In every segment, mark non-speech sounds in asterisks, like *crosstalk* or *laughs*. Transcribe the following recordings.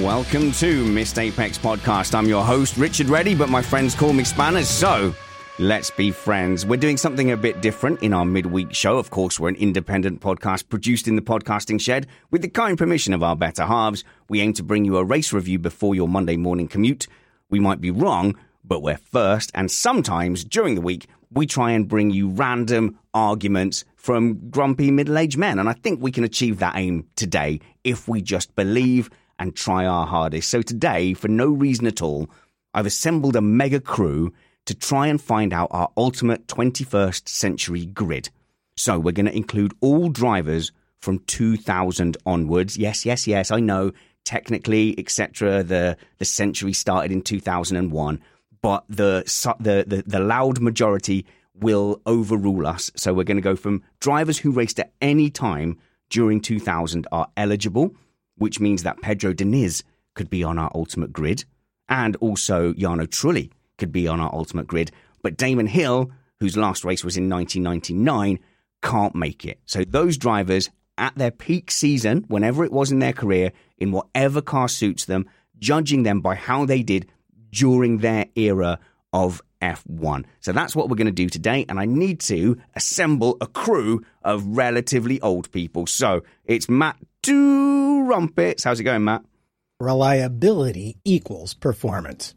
Welcome to Missed Apex Podcast. I'm your host, Richard Reddy, but my friends call me Spanners, so let's be friends. We're doing something a bit different in our midweek show. Of course, we're an independent podcast produced in the podcasting shed with the kind permission of our better halves. We aim to bring you a race review before your Monday morning commute. We might be wrong, but we're first, and sometimes during the week, we try and bring you random arguments from grumpy middle aged men. And I think we can achieve that aim today if we just believe and try our hardest. So today, for no reason at all, I've assembled a mega crew to try and find out our ultimate 21st century grid. So we're going to include all drivers from 2000 onwards. Yes, yes, yes, I know. Technically, etc. The the century started in 2001, but the the the, the loud majority will overrule us. So we're going to go from drivers who raced at any time during 2000 are eligible which means that Pedro Diniz could be on our ultimate grid, and also Jarno Trulli could be on our ultimate grid. But Damon Hill, whose last race was in 1999, can't make it. So those drivers at their peak season, whenever it was in their career, in whatever car suits them, judging them by how they did during their era of F1. So that's what we're going to do today. And I need to assemble a crew of relatively old people. So it's Matt Trumpets. How's it going, Matt? Reliability equals performance.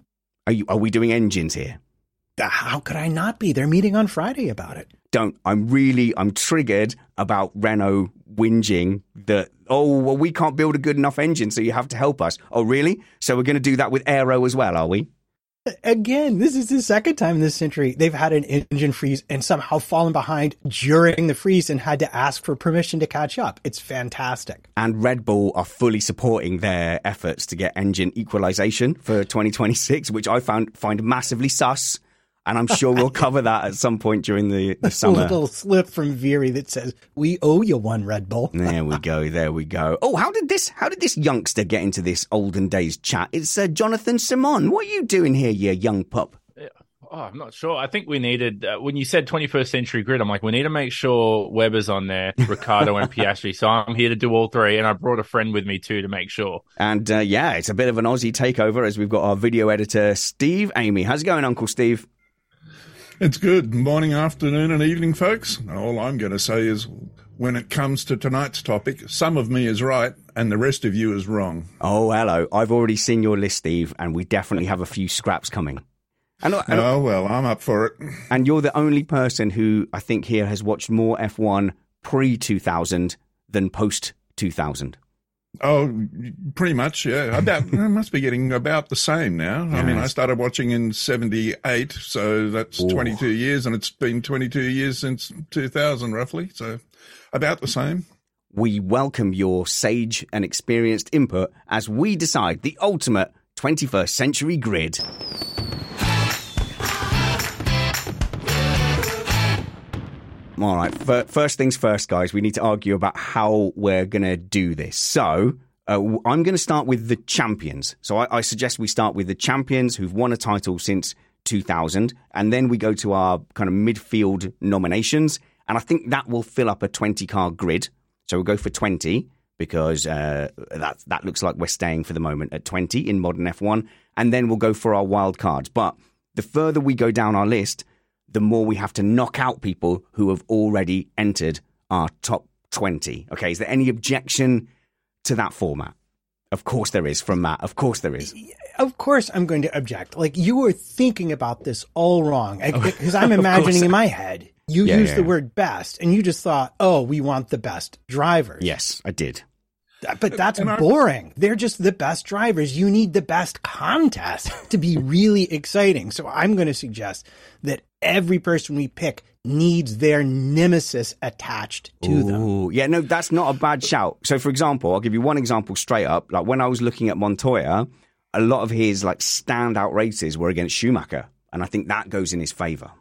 Are you? Are we doing engines here? Uh, how could I not be? They're meeting on Friday about it. Don't. I'm really. I'm triggered about Renault whinging that. Oh, well, we can't build a good enough engine, so you have to help us. Oh, really? So we're going to do that with Aero as well, are we? Again, this is the second time in this century they've had an engine freeze and somehow fallen behind during the freeze and had to ask for permission to catch up. It's fantastic. And Red Bull are fully supporting their efforts to get engine equalization for 2026, which I found find massively sus and I'm sure we'll *laughs* cover that at some point during the, the summer. A little slip from Veery that says, "We owe you one Red Bull." *laughs* there we go. There we go. Oh, how did this? How did this youngster get into this olden days chat? It's uh, Jonathan Simon. What are you doing here, you young pup? Oh, I'm not sure. I think we needed uh, when you said 21st century grid. I'm like, we need to make sure Webber's on there, *laughs* Ricciardo and Piastri. So I'm here to do all three, and I brought a friend with me too to make sure. And uh, yeah, it's a bit of an Aussie takeover as we've got our video editor Steve Amey. How's it going, Uncle Steve? It's good. Morning, afternoon, and evening, folks. All I'm going to say is when it comes to tonight's topic, some of me is right and the rest of you is wrong. Oh, hello. I've already seen your list, Steve, and we definitely have a few scraps coming. And, and, oh, well, I'm up for it. And you're the only person who I think here has watched more F1 pre 2000 than post 2000. Oh, pretty much, yeah. About *laughs* I must be getting about the same now. Yes. I mean, I started watching in '78, so that's Ooh. 22 years, and it's been 22 years since 2000, roughly. So, about the same. We welcome your sage and experienced input as we decide the ultimate 21st century grid. All right. First things first, guys. We need to argue about how we're going to do this. So uh, I'm going to start with the champions. So I, I, suggest we start with the champions who've won a title since 2000, and then we go to our kind of midfield nominations. And I think that will fill up a 20 car grid. So we'll go for 20 because uh, that that looks like we're staying for the moment at 20 in modern F1, and then we'll go for our wild cards. But the further we go down our list, the more we have to knock out people who have already entered our top 20. Okay, is there any objection to that format? Of course there is from Matt. Of course there is. Of course I'm going to object. Like you were thinking about this all wrong because *laughs* I'm imagining in my head you yeah, used yeah. the word best and you just thought, "Oh, we want the best drivers." Yes, I did. But that's boring. They're just the best drivers. You need the best contest *laughs* to be really exciting. So I'm going to suggest that every person we pick needs their nemesis attached to Ooh, them. Yeah, no, that's not a bad shout. So, for example, I'll give you one example straight up. Like when I was looking at Montoya, a lot of his like standout races were against Schumacher, and I think that goes in his favor.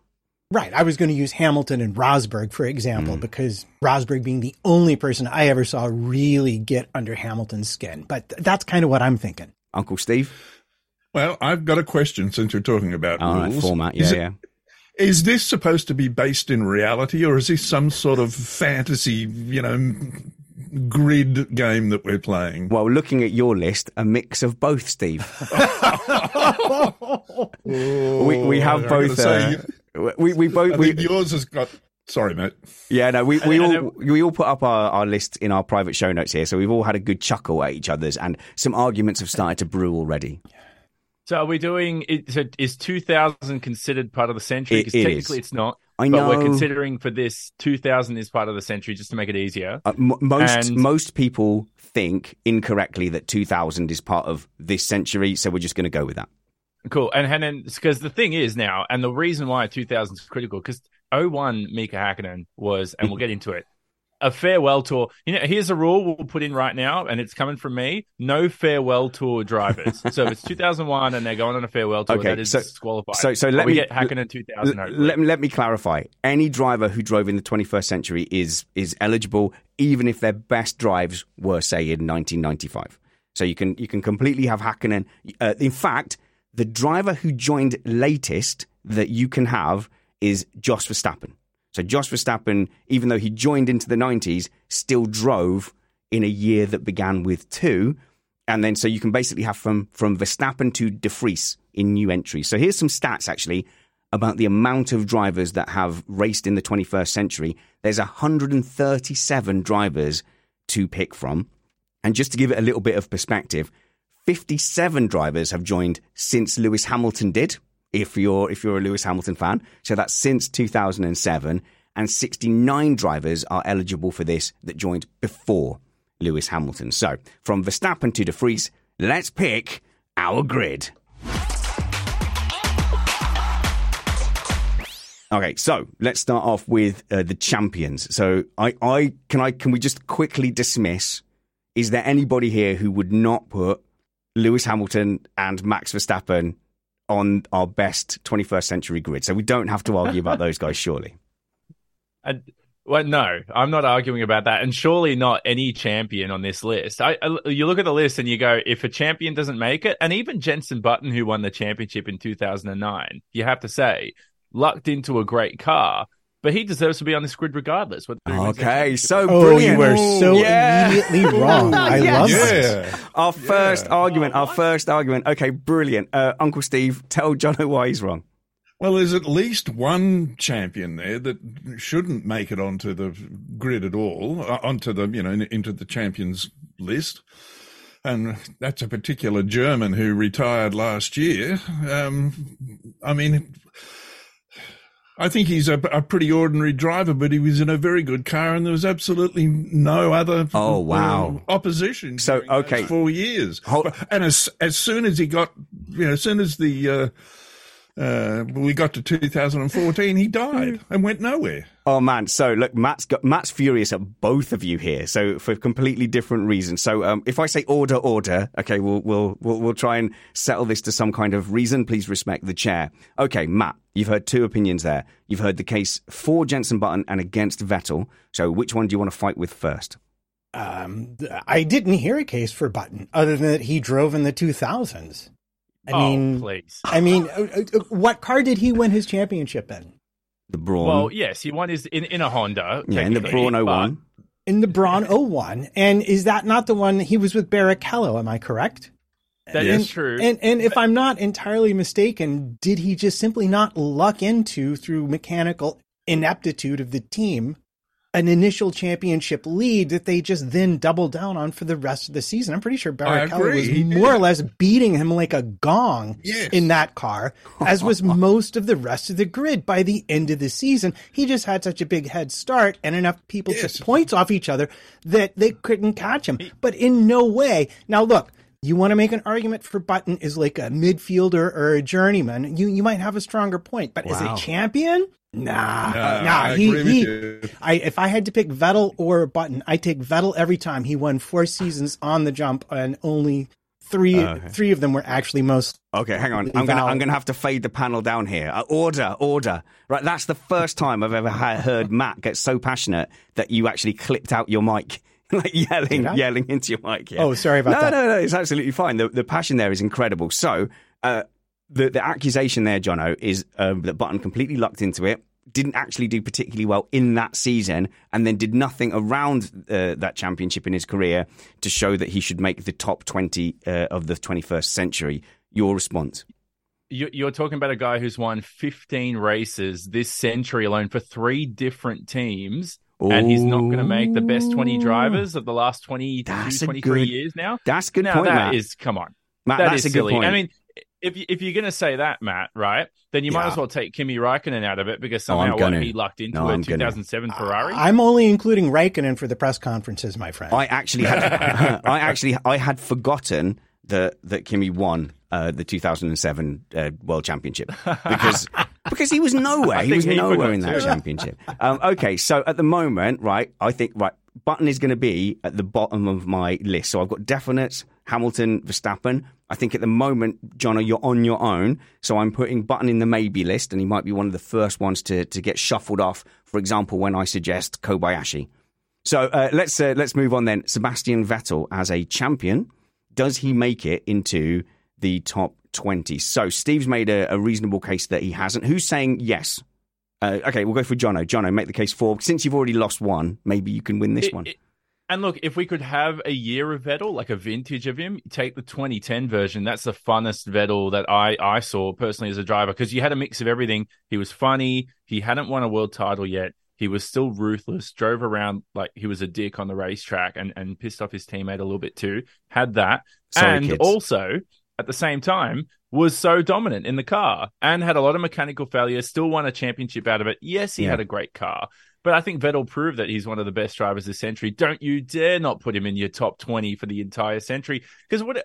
Right. I was going to use Hamilton and Rosberg, for example, mm. because Rosberg being the only person I ever saw really get under Hamilton's skin. But th- that's kind of what I'm thinking. Uncle Steve? Well, I've got a question since you're talking about All rules. Right, format, yeah, is it, yeah. Is this supposed to be based in reality or is this some sort of fantasy, you know, grid game that we're playing? Well, looking at your list, a mix of both, Steve. *laughs* we, we have both. Uh, we we both. we, yours has got. Sorry, mate. Yeah, no, we, we all we all put up our, our list in our private show notes here, so we've all had a good chuckle at each other's, and some arguments have started to brew already. So are we doing? So is two thousand considered part of the century? Because technically, is. it's not. I know. But we're considering for this two thousand is part of the century, just to make it easier. Uh, m- most and... most people think incorrectly that two thousand is part of this century, so we're just going to go with that. Cool. And, and then, because the thing is now, and the reason why 2000 is critical, because 01 Mika Hakkinen was, and we'll get into it, a farewell tour. You know, here's a rule we'll put in right now, and it's coming from me: no farewell tour drivers. *laughs* so if it's 2001 and they're going on a farewell tour, okay, that is so, disqualified. So, so let me get Hakkinen 2000. Let, let me clarify: any driver who drove in the 21st century is is eligible, even if their best drives were, say, in 1995. So you can you can completely have Hakkinen. Uh, in fact, the driver who joined latest that you can have is Jos Verstappen. So Jos Verstappen, even though he joined into the 90s, still drove in a year that began with two. And then so you can basically have from, from Verstappen to De Vries in new entries. So here's some stats actually about the amount of drivers that have raced in the 21st century. There's 137 drivers to pick from. And just to give it a little bit of perspective, 57 drivers have joined since Lewis Hamilton did. If you're if you're a Lewis Hamilton fan, so that's since 2007, and 69 drivers are eligible for this that joined before Lewis Hamilton. So from Verstappen to De Vries, let's pick our grid. Okay, so let's start off with uh, the champions. So I, I can I can we just quickly dismiss? Is there anybody here who would not put Lewis Hamilton and Max Verstappen on our best 21st century grid. So we don't have to argue about those guys, surely. *laughs* And, well, no, I'm not arguing about that, and surely not any champion on this list. I, I, you look at the list and you go, if a champion doesn't make it, and even Jenson Button, who won the championship in 2009, you have to say, lucked into a great car but he deserves to be on this grid regardless. Okay, so brilliant. oh, you were so yeah. immediately *laughs* wrong. I yes. love yeah. Our first yeah. argument. Our first argument. Okay, brilliant. Uh, Uncle Steve, tell Jono why he's wrong. Well, there's at least one champion there that shouldn't make it onto the grid at all, uh, onto the you know into the champions list, and that's a particular German who retired last year. Um, I mean I think he's a, a, pretty ordinary driver, but he was in a very good car, and there was absolutely no other. Oh wow! Uh, opposition. So okay, four years, Hold- and as as soon as he got, you know, as soon as the uh, Uh, we got to 2014, he died and went nowhere. Oh man, so look, Matt's got Matt's furious at both of you here, so for completely different reasons. So um, if I say order, order, okay, we'll we'll we'll we'll try and settle this to some kind of reason. Please respect the chair. Okay, Matt, you've heard two opinions there. You've heard the case for Jenson Button and against Vettel. So which one do you want to fight with first? Um, I didn't hear a case for Button other than that he drove in the 2000s. I oh, mean, please. I mean, uh, uh, what car did he win his championship in? The Brawn. Well, yes, he won his in, in a Honda. yeah, in the technically, Brawn but- 01. In the Brawn 01. And is that not the one he was with Barrichello? Am I correct? That is and, true. And and if I'm not entirely mistaken, did he just simply not luck into through mechanical ineptitude of the team an initial championship lead that they just then doubled down on for the rest of the season? I'm pretty sure Barrichello was more or less beating him like a gong Yes. in that car, as was *laughs* most of the rest of the grid by the end of the season. He just had such a big head start and enough people Yes. took points off each other that they couldn't catch him. But in no way. Now look, you want to make an argument for Button is like a midfielder or a journeyman, you you might have a stronger point. But as a champion, nah, No, nah. I he, he. I if I had to pick Vettel or Button, I take Vettel every time. He won four seasons on the jump, and only three three of them were actually most. Okay, hang on. I'm gonna I'm gonna have to fade the panel down here. Uh, order, order. Right, that's the first time I've ever heard Matt get so passionate that you actually clipped out your mic, *laughs* like yelling, yelling into your mic. Yeah. Oh, sorry about no, that. No, no, no. it's absolutely fine. The the passion there is incredible. So, uh, the the accusation there, Jono, is um, that Button completely lucked into it. Didn't actually do particularly well in that season, and then did nothing around uh, that championship in his career to show that he should make the top twenty uh, of the twenty first century. Your response? You're talking about a guy who's won 15 races this century alone for three different teams, and he's not going to make the best 20 drivers of the last 22, That's 23 good- years now. That's a good now point, that Matt. is- come on, Matt, that that's is a good point. I mean, if you, if you're going to say that, Matt, right, then you might as well take Kimi Raikkonen out of it because Oh, I'm somehow what, gonna. he lucked into No, a I'm gonna. 2007 Ferrari. I'm only including Raikkonen for the press conferences, my friend. I actually had, *laughs* I actually, I had forgotten that that Kimi won uh, the 2007 uh, World Championship because *laughs* because he was nowhere. *laughs* He was he nowhere in that too. *laughs* championship. Um, okay, so at the moment, right, I think right, Button is going to be at the bottom of my list. So I've got definites Hamilton, Verstappen. I think at the moment, Jono, you're on your own. So I'm putting Button in the maybe list, and he might be one of the first ones to to get shuffled off. For example, when I suggest Kobayashi. So uh, let's uh, let's move on then. Sebastian Vettel as a champion, does he make it into the top twenty? So Steve's made a, a reasonable case that he hasn't. Who's saying yes? Uh, okay, we'll go for Jono. Jono, make the case for. Since you've already lost one, maybe you can win this It- one. it- and look, if we could have a year of Vettel, like a vintage of him, take the 2010 version. That's the funnest Vettel that I, I saw personally as a driver because you had a mix of everything. He was funny. He hadn't won a world title yet. He was still ruthless, drove around like he was a dick on the racetrack and, and pissed off his teammate a little bit too. Had that. Sorry, and kids. also, at the same time, was so dominant in the car and had a lot of mechanical failures, still won a championship out of it. Yes, he Yeah. had a great car. But I think Vettel proved that he's one of the best drivers this century. Don't you dare not put him in your top 20 for the entire century. Because what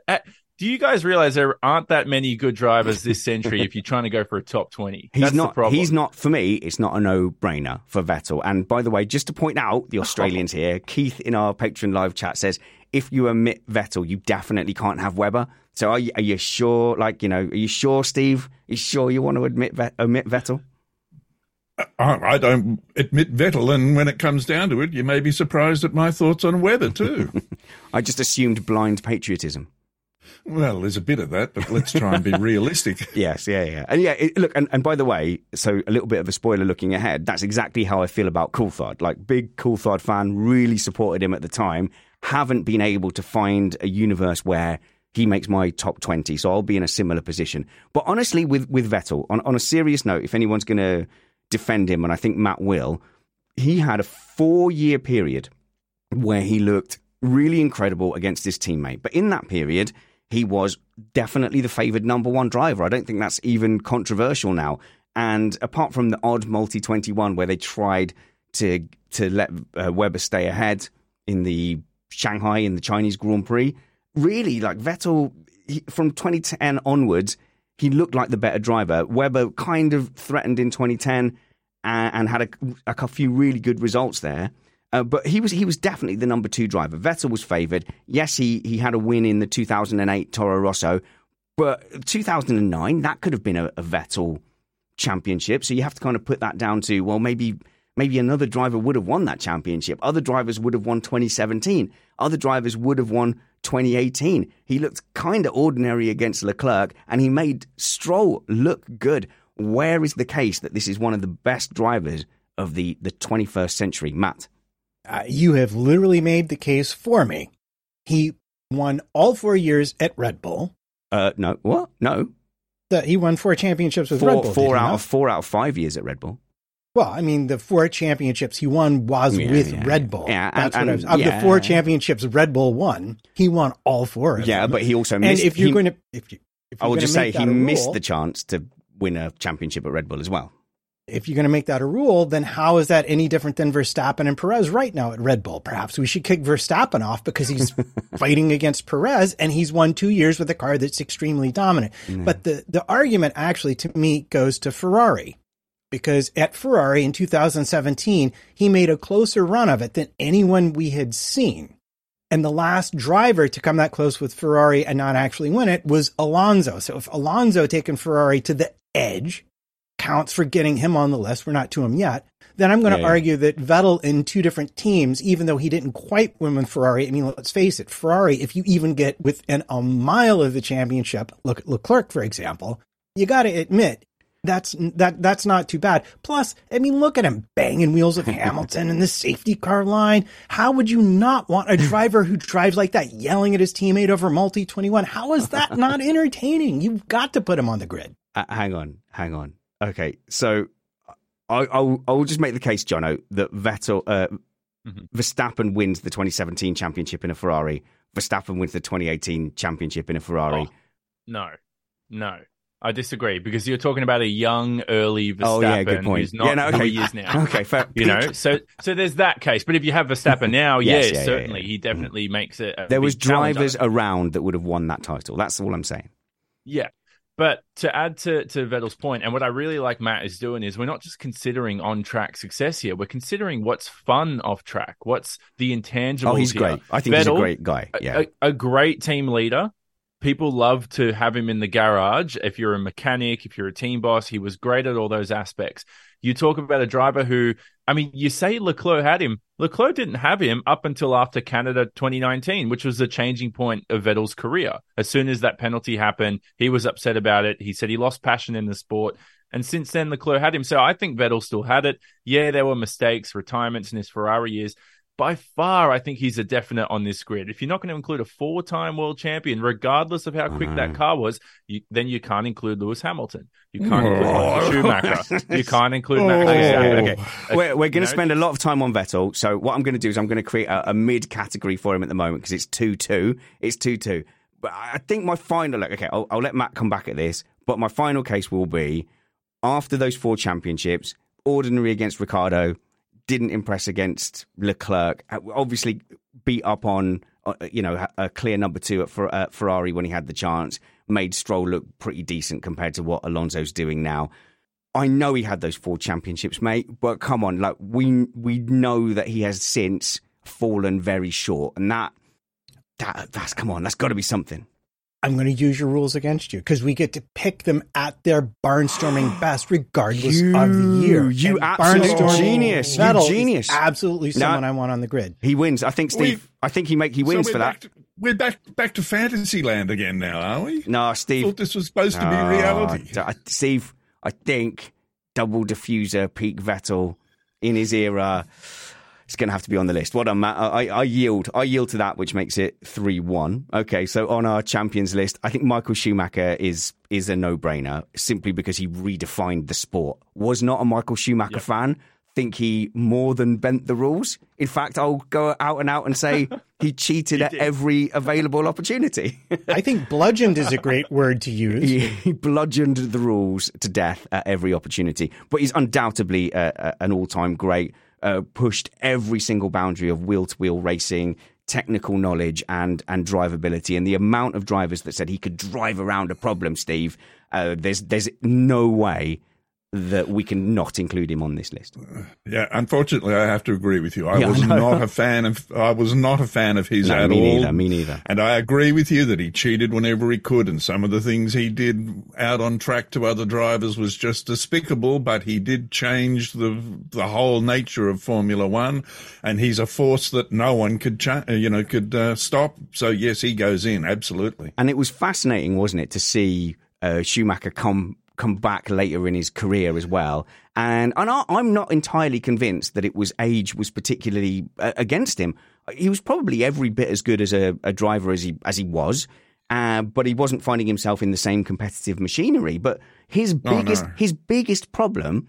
do you guys realize there aren't that many good drivers this century if you're trying to go for a top 20? He's That's the not. problem. He's not. For me, it's not a no-brainer for Vettel. And by the way, just to point out the *laughs* Australians here, Keith in our Patreon live chat says if you omit Vettel, you definitely can't have Webber. So are you, are you sure? Like you know, are you sure, Steve? Are you sure you want to admit omit Vettel? Uh, I, I don't admit Vettel, and when it comes down to it, you may be surprised at my thoughts on weather too. *laughs* I just assumed blind patriotism. well, there's a bit of that, but let's try and be *laughs* realistic. Yes, yeah, yeah, and yeah. It, look, and, and by the way, so a little bit of a spoiler looking ahead. That's exactly how I feel about Coulthard. Like big Coulthard fan, really supported him at the time. Haven't been able to find a universe where he makes my top twenty, so I'll be in a similar position. But honestly, with with Vettel, on on a serious note, if anyone's going to defend him, and I think Matt will, he had a four year period where he looked really incredible against his teammate. But in that period, he was definitely the favoured number one driver. I don't think that's even controversial now. And apart from the odd multi 21 where they tried to to let uh, Webber stay ahead in the Shanghai in the Chinese Grand Prix, really like Vettel he, from 2010 onwards, he looked like the better driver. Webber kind of threatened in 2010 and, and had a, a, few really good results there. Uh, but he was he was definitely the number two driver. Vettel was favoured. Yes, he he had a win in the 2008 Toro Rosso, but 2009 that could have been a, a Vettel championship. So you have to kind of put that down to well, maybe maybe another driver would have won that championship. Other drivers would have won 2017. Other drivers would have won 2018. He looked kind of ordinary against Leclerc, and he made Stroll look good. Where is the case that this is one of the best drivers of the, the 21st century, Matt? Uh, you have literally made the case for me. He won all four years at Red Bull. Uh, no, what? No. The, he won four championships with four, Red Bull. Four out of four out of five years at Red Bull. Well, I mean, the four championships he won was yeah, with yeah, Red Bull. Yeah, That's and, what I was. Of yeah. the four championships Red Bull won, he won all four. yeah, them. but he also missed. And if you're he, going to, if you, if I will just say he missed rule, the chance to win a championship at Red Bull as well. If you're going to make that a rule, then how is that any different than Verstappen and Perez right now at Red Bull? Perhaps we should kick Verstappen off because he's *laughs* fighting against Perez and he's won two years with a car that's extremely dominant. But the, the argument actually to me goes to Ferrari because at Ferrari in 2017, he made a closer run of it than anyone we had seen. And the last driver to come that close with Ferrari and not actually win it was Alonso. So if Alonso taking Ferrari to the edge counts for getting him on the list, we're not to him yet, then I'm going to Yeah, yeah. argue that Vettel in two different teams, even though he didn't quite win with Ferrari, I mean, let's face it, Ferrari, if you even get within a mile of the championship, look at Leclerc, for example, you got to admit that's that that's not too bad. Plus, I mean, look at him banging wheels of *laughs* Hamilton in the safety car line. How would you not want a driver who drives like that, yelling at his teammate over multi twenty one? How is that *laughs* not entertaining? You've got to put him on the grid. Uh, hang on, hang on. Okay, so I, I'll, I'll just make the case, Jono, that Vettel, uh, Mhm. Verstappen wins the 2017 championship in a Ferrari. Verstappen wins the 2018 championship in a Ferrari. Oh, no, no. I disagree because you're talking about a young, early Verstappen Oh, yeah, good point. who's not Yeah, no, okay. who he is now. *laughs* Okay, fair. You know, so so there's that case. But if you have Verstappen now, *laughs* Yes, yeah, yeah, certainly he definitely makes it. A there was drivers around that would have won that title. That's all I'm saying. Yeah. But to add to, to Vettel's point, and what I really like Matt is doing is we're not just considering on track success here. We're considering what's fun off track, what's the intangibles. Oh, he's here. great. I think he's a great guy. Yeah. a, a great team leader. People love to have him in the garage. If you're a mechanic, if you're a team boss, he was great at all those aspects. You talk about a driver who, I mean, you say Leclerc had him. Leclerc didn't have him up until after Canada 2019, which was the changing point of Vettel's career. As soon as that penalty happened, he was upset about it. He said he lost passion in the sport. And since then, Leclerc had him. So I think Vettel still had it. Yeah, there were mistakes, retirements in his Ferrari years. By far, I think he's a definite on this grid. If you're not going to include a four time world champion, regardless of how quick that mm-hmm. car was, you, then you can't include Lewis Hamilton. You can't include Michael *laughs* Schumacher. You can't include Max Verstappen. Okay, okay. We're, we're going to spend a lot of time on Vettel. So what I'm going to do is I'm going to create a, a mid category for him at the moment because it's two two. It's two two. But I think my final. look, Okay, I'll, I'll let Matt come back at this. But my final case will be after those four championships, ordinary against Ricciardo, didn't impress against Leclerc. uh, Obviously, beat up on uh, you know a clear number two at uh, Ferrari when he had the chance. Made Stroll look pretty decent compared to what Alonso's doing now. I know he had those four championships, mate, but come on, like we we know that he has since fallen very short, and that that that's come on, that's got to be something. I'm going to use your rules against you because we get to pick them at their barnstorming *gasps* best, regardless You- of the year. you And absolute barnstorming genius. You Vettel is genius. absolutely No. someone I want on the grid. He wins. I think Steve. We've- I think he make he wins we're for that. back to, we're back back to fantasy land again now, are we? no, I Steve. thought this was supposed to be reality. d- I- Steve, I think double diffuser peak Vettel in his era. It's going to have to be on the list. What done, Matt? I, I, I yield. I yield to that, which makes it three one. Okay, so on our champions list, I think Michael Schumacher is is a no brainer simply because he redefined the sport. Was not a Michael Schumacher fan. Think he more than bent the rules. In fact, I'll go out and out and say *laughs* he cheated at every available opportunity. *laughs* I think bludgeoned is a great word to use. he, he bludgeoned the rules to death at every opportunity. But he's undoubtedly uh, uh, an all-time great. Uh, pushed every single boundary of wheel-to-wheel racing. technical knowledge and and drivability, and the amount of drivers that said he could drive around a problem, Steve. Uh, there's there's no way that we can not include him on this list. Yeah, unfortunately, I have to agree with you. I Yeah, was know. not a fan of. I was not a fan of his No, at me all. neither, me neither. And I agree with you that he cheated whenever he could, and some of the things he did out on track to other drivers was just despicable. But he did change the the whole nature of Formula One, and he's a force that no one could, cha- uh, you know, could uh, stop. So yes, he goes in absolutely. And it was fascinating, wasn't it, to see uh, Schumacher come come back later in his career as well. And and I, I'm not entirely convinced that it was age was particularly uh, against him. He was probably every bit as good as a, a driver as he as he was. Uh, but he wasn't finding himself in the same competitive machinery. But his Oh, no. biggest his biggest problem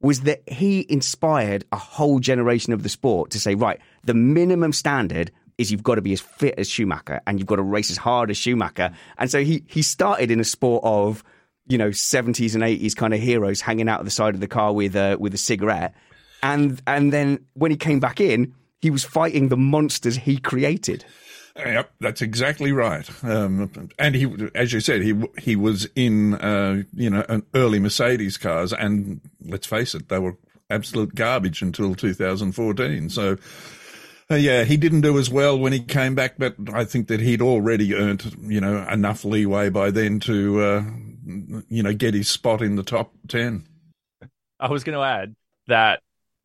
was that he inspired a whole generation of the sport to say, right, the minimum standard is you've got to be as fit as Schumacher and you've got to race as hard as Schumacher. And so he he started in a sport of you know 70s and 80s kind of heroes hanging out of the side of the car with a with a cigarette, and and then when he came back in, he was fighting the monsters he created. Yep, that's exactly right. Um, and he, as you said, he he was in uh, you know an early Mercedes cars, and let's face it, they were absolute garbage until 2014. So. Uh, yeah, he didn't do as well when he came back, but I think that he'd already earned, you know, enough leeway by then to, uh, you know, get his spot in the top 10. I was going to add that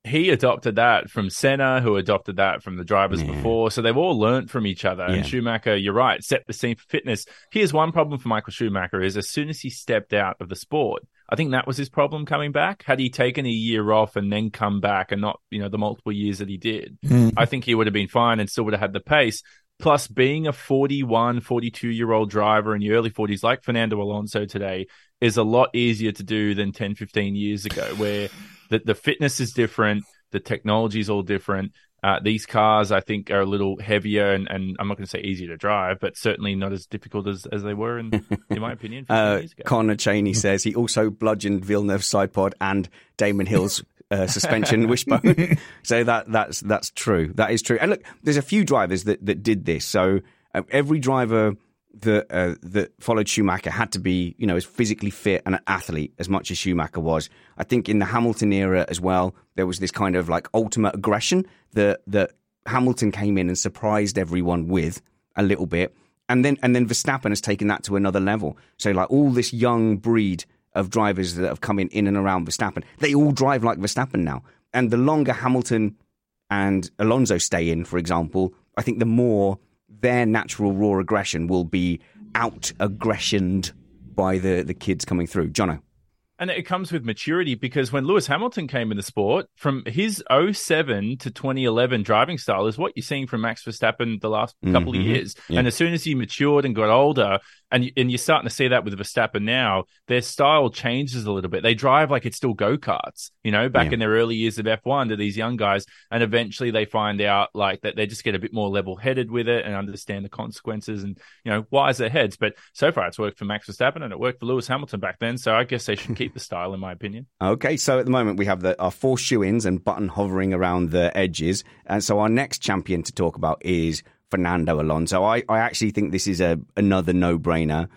he adopted that from Senna, who adopted that from the drivers Yeah. before. So they've all learnt from each other. Yeah. And Schumacher, you're right, set the scene for fitness. Here's one problem for Michael Schumacher is as soon as he stepped out of the sport, I think that was his problem coming back. Had he taken a year off and then come back and not, you know, the multiple years that he did, hmm. I think he would have been fine and still would have had the pace. Plus, being a 41, 42 year old driver in your early 40s, like Fernando Alonso today, is a lot easier to do than 10, 15 years ago, where the, the fitness is different, the technology is all different. Uh, these cars, I think, are a little heavier and, and I'm not going to say easier to drive, but certainly not as difficult as, as they were, in, in my *laughs* opinion, 15 Uh, years ago. Connor Cheney says he also bludgeoned Villeneuve's side pod and Damon Hill's *laughs* uh, suspension *laughs* wishbone. *laughs* so that that's that's true. That is true. And look, there's a few drivers that, that did this. So uh, every driver that uh, that followed Schumacher had to be, you know, as physically fit and an athlete as much as Schumacher was. I think in the Hamilton era as well, there was this kind of like ultimate aggression that that Hamilton came in and surprised everyone with a little bit. And then and then Verstappen has taken that to another level. So like all this young breed of drivers that have come in in and around Verstappen, they all drive like Verstappen now. And the longer Hamilton and Alonso stay in, for example, I think the more their natural raw aggression will be out aggressioned by the, the kids coming through. Jono. And it comes with maturity because when Lewis Hamilton came in the sport, from his 07 to 2011 driving style is what you're seeing from Max Verstappen the last couple of Mhm. years. Yeah. And as soon as he matured and got older, and and you're starting to see that with Verstappen now, their style changes a little bit. They drive like it's still go karts, you know, back Yeah. in their early years of F1 to these young guys, and eventually they find out like that they just get a bit more level headed with it and understand the consequences and you know wiser heads. But so far, it's worked for Max Verstappen and it worked for Lewis Hamilton back then. So I guess they should keep the *laughs* style, in my opinion. Okay, so at the moment we have the, our four shoe-ins and button hovering around the edges, and so our next champion to talk about is Fernando Alonso. I, I actually think this is a another no-brainer.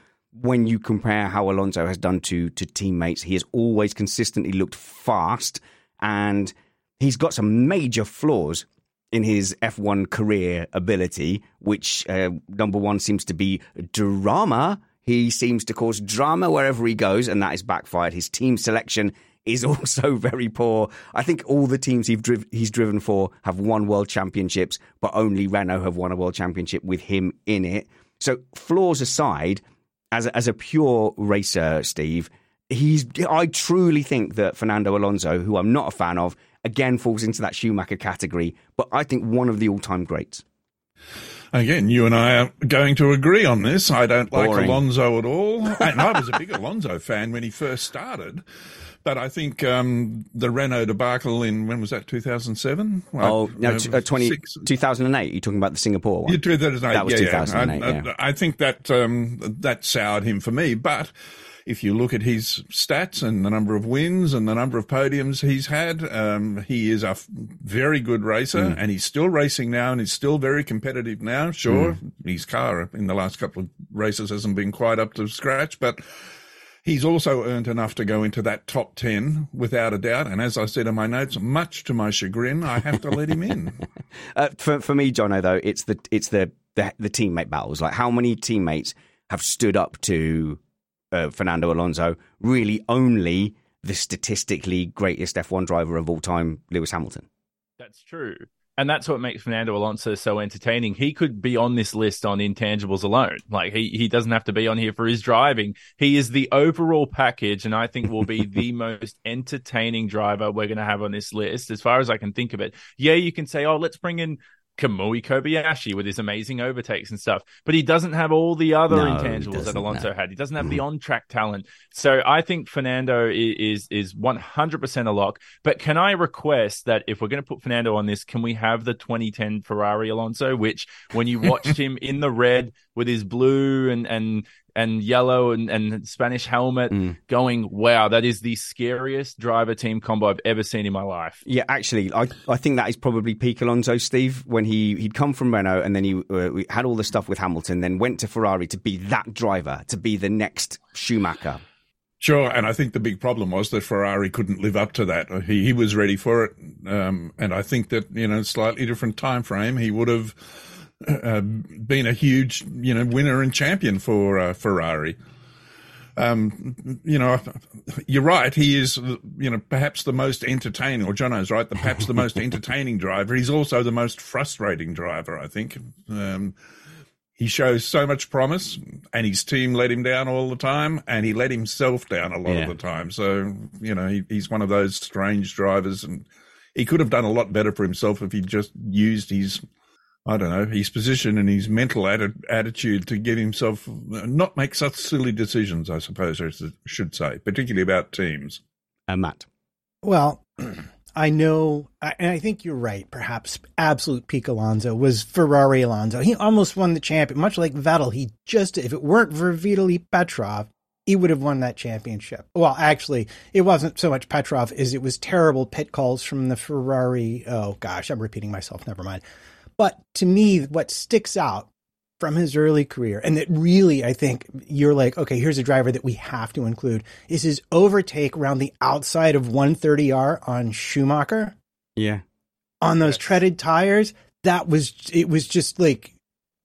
When you compare how Alonso has done to to teammates, he has always consistently looked fast, and he's got some major flaws in his F1 career ability, which uh, number one seems to be drama. He seems to cause drama wherever he goes, and that is backfired. His team selection is *laughs* also very poor. I think all the teams he's, driv- he's driven for have won world championships, but only Renault have won a world championship with him in it. So, flaws aside, as a, as a pure racer, Steve, he's. I truly think that Fernando Alonso, who I'm not a fan of, again falls into that Schumacher category, but I think one of the all-time greats. Again, you and I are going to agree on this. I don't like Boring. Alonso at all. And I was a big Alonso fan when he first started. But I think um, the Renault debacle in, when was that, 2007? Oh, no, uh, 20, 2008. You're talking about the Singapore one. Yeah, 2008, That was yeah, yeah. 2008, I, yeah. I, I think that um, that soured him for me, but if you look at his stats and the number of wins and the number of podiums he's had, um, he is a f- very good racer mm. and he's still racing now and he's still very competitive now. Sure, mm. his car in the last couple of races hasn't been quite up to scratch, but He's also earned enough to go into that top 10 without a doubt. And as I said in my notes, much to my chagrin, I have to let him in. *laughs* uh, for, for me, Jono, though, it's the, it's the, the, the teammate battles. Like how many teammates have stood up to uh, Fernando Alonso? Really only the statistically greatest F1 driver of all time, Lewis Hamilton. That's true. And that's what makes Fernando Alonso so entertaining. He could be on this list on intangibles alone. Like he, he doesn't have to be on here for his driving. He is the overall package, and I think will be the *laughs* most entertaining driver we're going to have on this list, as far as I can think of it. Yeah, you can say, oh, let's bring in Kamui Kobayashi with his amazing overtakes and stuff, but he doesn't have all the other no, intangibles that Alonso no. had. He doesn't have the mm-hmm. on-track talent. So I think Fernando is is one hundred percent a lock. But can I request that if we're going to put Fernando on this, can we have the 2010 Ferrari Alonso, which when you watched *laughs* him in the red with his blue and and and yellow and, and Spanish helmet, mm. going, wow, that is the scariest driver team combo I've ever seen in my life. Yeah, actually, I, I think that is probably peak Alonso, Steve, when he, he'd come from Renault and then he uh, had all the stuff with Hamilton, then went to Ferrari to be that driver, to be the next Schumacher. Sure, and I think the big problem was that Ferrari couldn't live up to that. He he was ready for it, um, and I think that you know slightly different time frame he would have uh, been a huge, you know, winner and champion for uh, Ferrari. Um, you know, you're right. He is, you know, perhaps the most entertaining, or Jono's right, the, perhaps the most *laughs* *laughs* entertaining driver. He's also the most frustrating driver, I think. Um, he shows so much promise, and his team let him down all the time, and he let himself down a lot yeah. of the time. So, you know, he, he's one of those strange drivers, and he could have done a lot better for himself if he just used his I don't know, his position and his mental atti- attitude to get himself not make such silly decisions, I suppose I should say, particularly about teams. And Matt. Well, *clears throat* I know, and I think you're right. Perhaps absolute peak Alonso was Ferrari Alonso. He almost won the champion, much like Vettel. He just, if it weren't for Vitaly Petrov, he would have won that championship. Well, actually, it wasn't so much Petrov as it was terrible pit calls from the Ferrari. Oh gosh, I'm repeating myself. Never mind. But to me, what sticks out from his early career, and that really, I think you're like, okay, here's a driver that we have to include, is his overtake around the outside of 130R on Schumacher. Yeah. On those yes. treaded tires. That was, it was just like,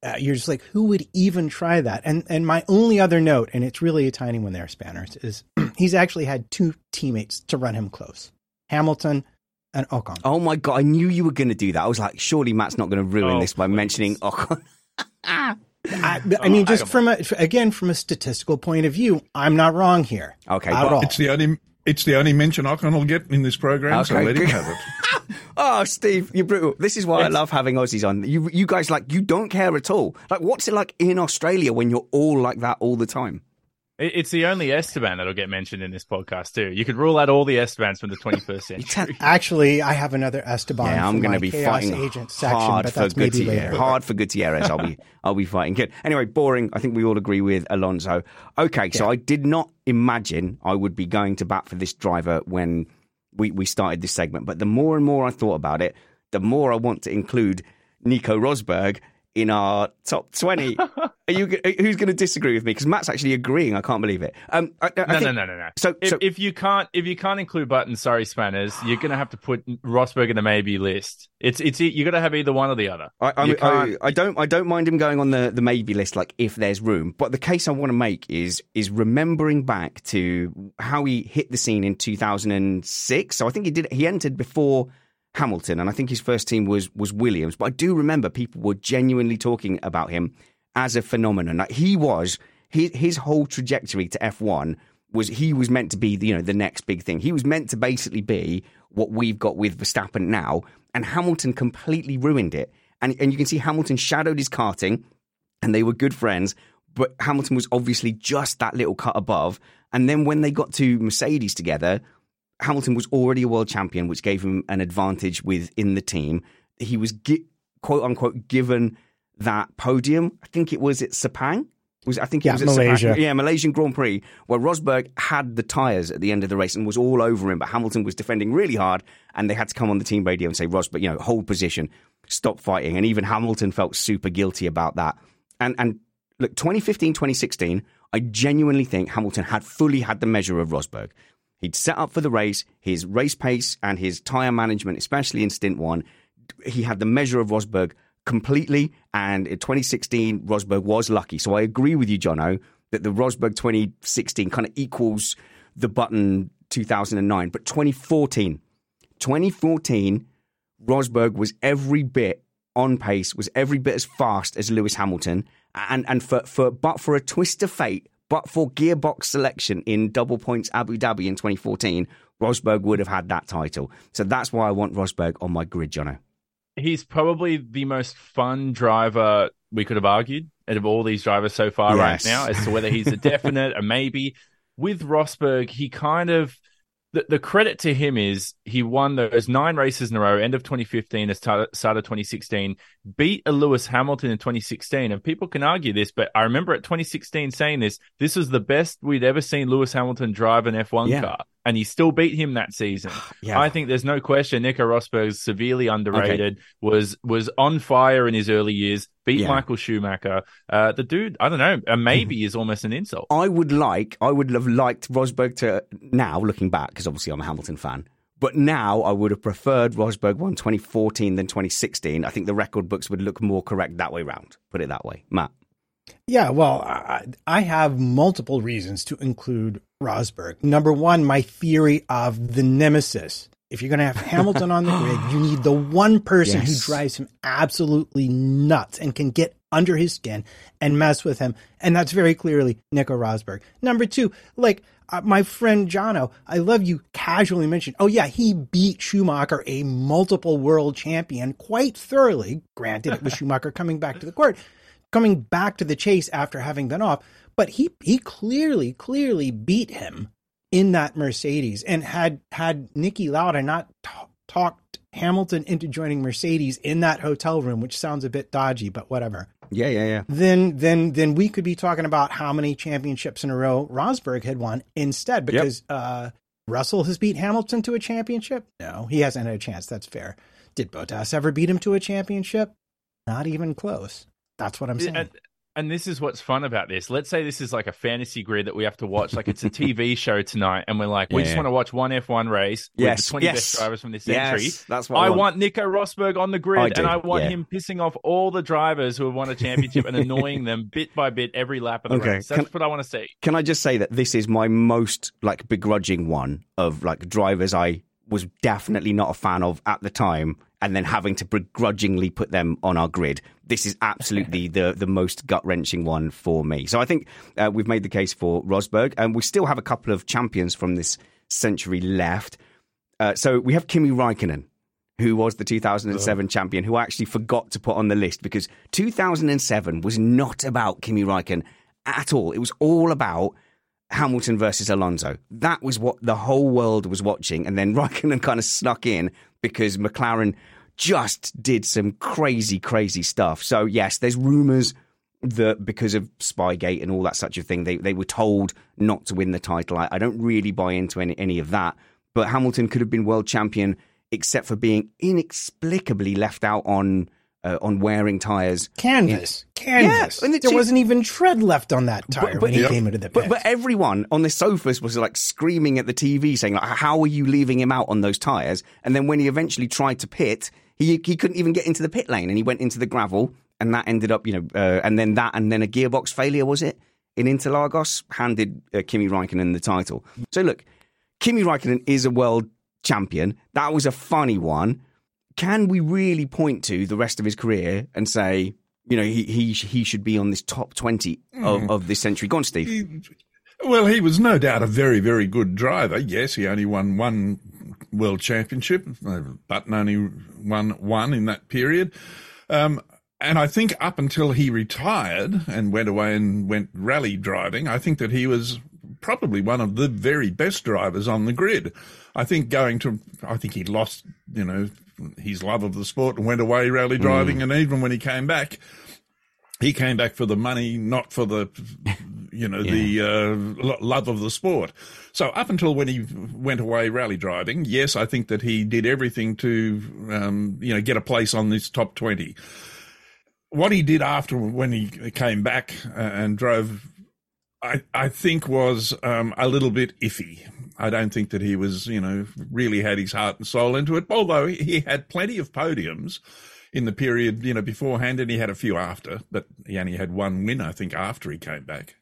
uh, you're just like, who would even try that? And and my only other note, and it's really a tiny one there, Spanners, is *clears throat* he's actually had two teammates to run him close Hamilton and Ocon. Oh my god, I knew you were going to do that. I was like, surely Matt's not going to ruin oh, this by please. mentioning Ocon. *laughs* I, I, mean, oh, just from a, again from a statistical point of view, I'm not wrong here. Okay, well, it's the only it's the only mention Ocon will get in this program, okay. so let him have it. *laughs* oh, Steve, you're brutal. This is why it's, I love having Aussies on. You you guys like you don't care at all. Like, what's it like in Australia when you're all like that all the time? It's the only Esteban that'll get mentioned in this podcast too. You could rule out all the Estebans from the 21st *laughs* century. *laughs* Actually, I have another Esteban. Yeah, I'm going to be Chaos fighting agent section, hard but that's for maybe Gutierrez. later. Hard for Gutierrez. I'll be *laughs* I'll be fighting. Good. Anyway, boring. I think we all agree with Alonso. Okay, so I did not imagine I would be going to bat for this driver when we we started this segment, but the more and more I thought about it, the more I want to include Nico Rosberg in our top 20. *laughs* Are you who's going to disagree with me because Matt's actually agreeing. I can't believe it. Um, I, I no, think, no, no, no, no. So, if, so, if you can't if you can't include Button, sorry, Spanners, you're going to have to put Rosberg in the maybe list. It's it's you got to have either one or the other. I, I, I, don't I don't mind him going on the, the maybe list like if there's room. But the case I want to make is is remembering back to how he hit the scene in 2006. So I think he did he entered before Hamilton, and I think his first team was was Williams. But I do remember people were genuinely talking about him as a phenomenon. Like he was his his whole trajectory to F one was he was meant to be the you know the next big thing. He was meant to basically be what we've got with Verstappen now, and Hamilton completely ruined it. And and you can see Hamilton shadowed his karting, and they were good friends. But Hamilton was obviously just that little cut above. And then when they got to Mercedes together, Hamilton was already a world champion, which gave him an advantage within the team. He was gi- quote unquote given that podium. I think it was at Sepang. Was I think it Yeah, was Malaysia. yeah, Malaysian Grand Prix, where Rosberg had the tyres at the end of the race and was all over him, but Hamilton was defending really hard, and they had to come on the team radio and say, Rosberg, you know, hold position, stop fighting, and even Hamilton felt super guilty about that. And and look, 2015, 2016, I genuinely think Hamilton had fully had the measure of Rosberg. He'd set up for the race, his race pace and his tyre management, especially in stint one, he had the measure of Rosberg completely. And in 2016, Rosberg was lucky. So I agree with you, Jono, that the Rosberg 2016 kind of equals the Button 2009. But 2014, 2014, Rosberg was every bit on pace, was every bit as fast as Lewis Hamilton. And and for, for but for a twist of fate, but for gearbox selection in double points Abu Dhabi in 2014, Rosberg would have had that title. So that's why I want Rosberg on my grid, Jono. He's probably the most fun driver we could have argued out of all these drivers so far Yes. right now as to whether he's a *laughs* definite, a maybe. With Rosberg, he kind of the, the credit to him is he won those nine races in a row, end of 2015, the start, start of 2016, beat a Lewis Hamilton in 2016. And people can argue this, but I remember at 2016 saying this, this was the best we'd ever seen Lewis Hamilton drive an F1 Yeah. car. And he still beat him that season. *sighs* Yeah. I think there's no question Nico Rosberg's severely underrated, was was on fire in his early years, beat Yeah. Michael Schumacher. Uh, the dude, I don't know, a maybe is almost an insult. I would like, I would have liked Rosberg to now looking back because obviously I'm a Hamilton fan. But now I would have preferred Rosberg won 2014 than 2016. I think the record books would look more correct that way round. Put it that way, Matt. Yeah, well, I, I have multiple reasons to include Rosberg. Number one, my theory of the nemesis. If you're going to have *laughs* Hamilton on the grid, you need the one person Yes. who drives him absolutely nuts and can get under his skin and mess with him. And that's very clearly Nico Rosberg. Number two, like uh, my friend Jono, I love you casually mentioned, oh, yeah, he beat Schumacher, a multiple world champion, quite thoroughly. Granted, it was *laughs* Schumacher coming back to the court coming back to the chase after having been off, but he he clearly clearly beat him in that Mercedes and had had Niki Lauda not t- talked Hamilton into joining Mercedes in that hotel room, which sounds a bit dodgy, but whatever. Yeah, yeah, yeah. Then then then we could be talking about how many championships in a row Rosberg had won instead because uh Russell has beat Hamilton to a championship? No, he hasn't had a chance. That's fair. Did Bottas ever beat him to a championship? Not even close. That's what I'm saying. And, this is what's fun about this. Let's say this is like a fantasy grid that we have to watch, like it's a TV *laughs* show tonight, and we're like, we just want to watch one F1 race Yes, with the 20 yes. best drivers from this Yes, century. that's what I I want. want Nico Rosberg on the grid, I and I want yeah. him pissing off all the drivers who have won a championship and *laughs* annoying them bit by bit every lap of the Okay, race. That's can- what I want to see. Can I just say that this is my most like begrudging one of like drivers I was definitely not a fan of at the time, and then having to begrudgingly put them on our grid. This is absolutely *laughs* the the most gut wrenching one for me. So I think uh, we've made the case for Rosberg, and we still have a couple of champions from this century left. Uh, so we have Kimi Raikkonen, who was the 2007 champion, who I actually forgot to put on the list because 2007 was not about Kimi Raikkonen at all. It was all about Hamilton versus Alonso. That was what the whole world was watching. And then *laughs* Raikkonen kind of snuck in because McLaren just did some crazy, crazy stuff. So, yes, there's rumors that because of Spygate and all that such a thing, they, they were told not to win the title. I, I don't really buy into any, any of that. But Hamilton could have been world champion except for being inexplicably left out on uh, on wearing tyres. Canvas, canvas. and it- there wasn't even tread left on that tire but- when he Yep. came into the pit. But, but everyone on the sofas was like screaming at the TV, saying, like, "How are you leaving him out on those tires?" And then when he eventually tried to pit, he he couldn't even get into the pit lane, and he went into the gravel, and that ended up, you know, uh, and then that, and then a gearbox failure was it in Interlagos handed uh, Kimi Raikkonen the title. So look, Kimi Raikkonen is a world champion. That was a funny one. Can we really point to the rest of his career and say, you know, he he he should be on this top twenty of, of this century? Go on, Steve. He- well, he was no doubt a very, very good driver. Yes, he only won one world championship, Button only won one in that period. Um, and I think up until he retired and went away and went rally driving, I think that he was probably one of the very best drivers on the grid. I think going to, I think he lost, you know, his love of the sport and went away rally driving. And even when he came back, he came back for the money, not for the, you know, the uh, love of the sport. So up until when he went away rally driving, yes, I think that he did everything to, um, you know, get a place on this top twenty. What he did after when he came back uh, and drove, I, I think was um, a little bit iffy. I don't think that he was, you know, really had his heart and soul into it. Although he had plenty of podiums in the period, you know, beforehand, and he had a few after, but he only had one win, I think, after he came back.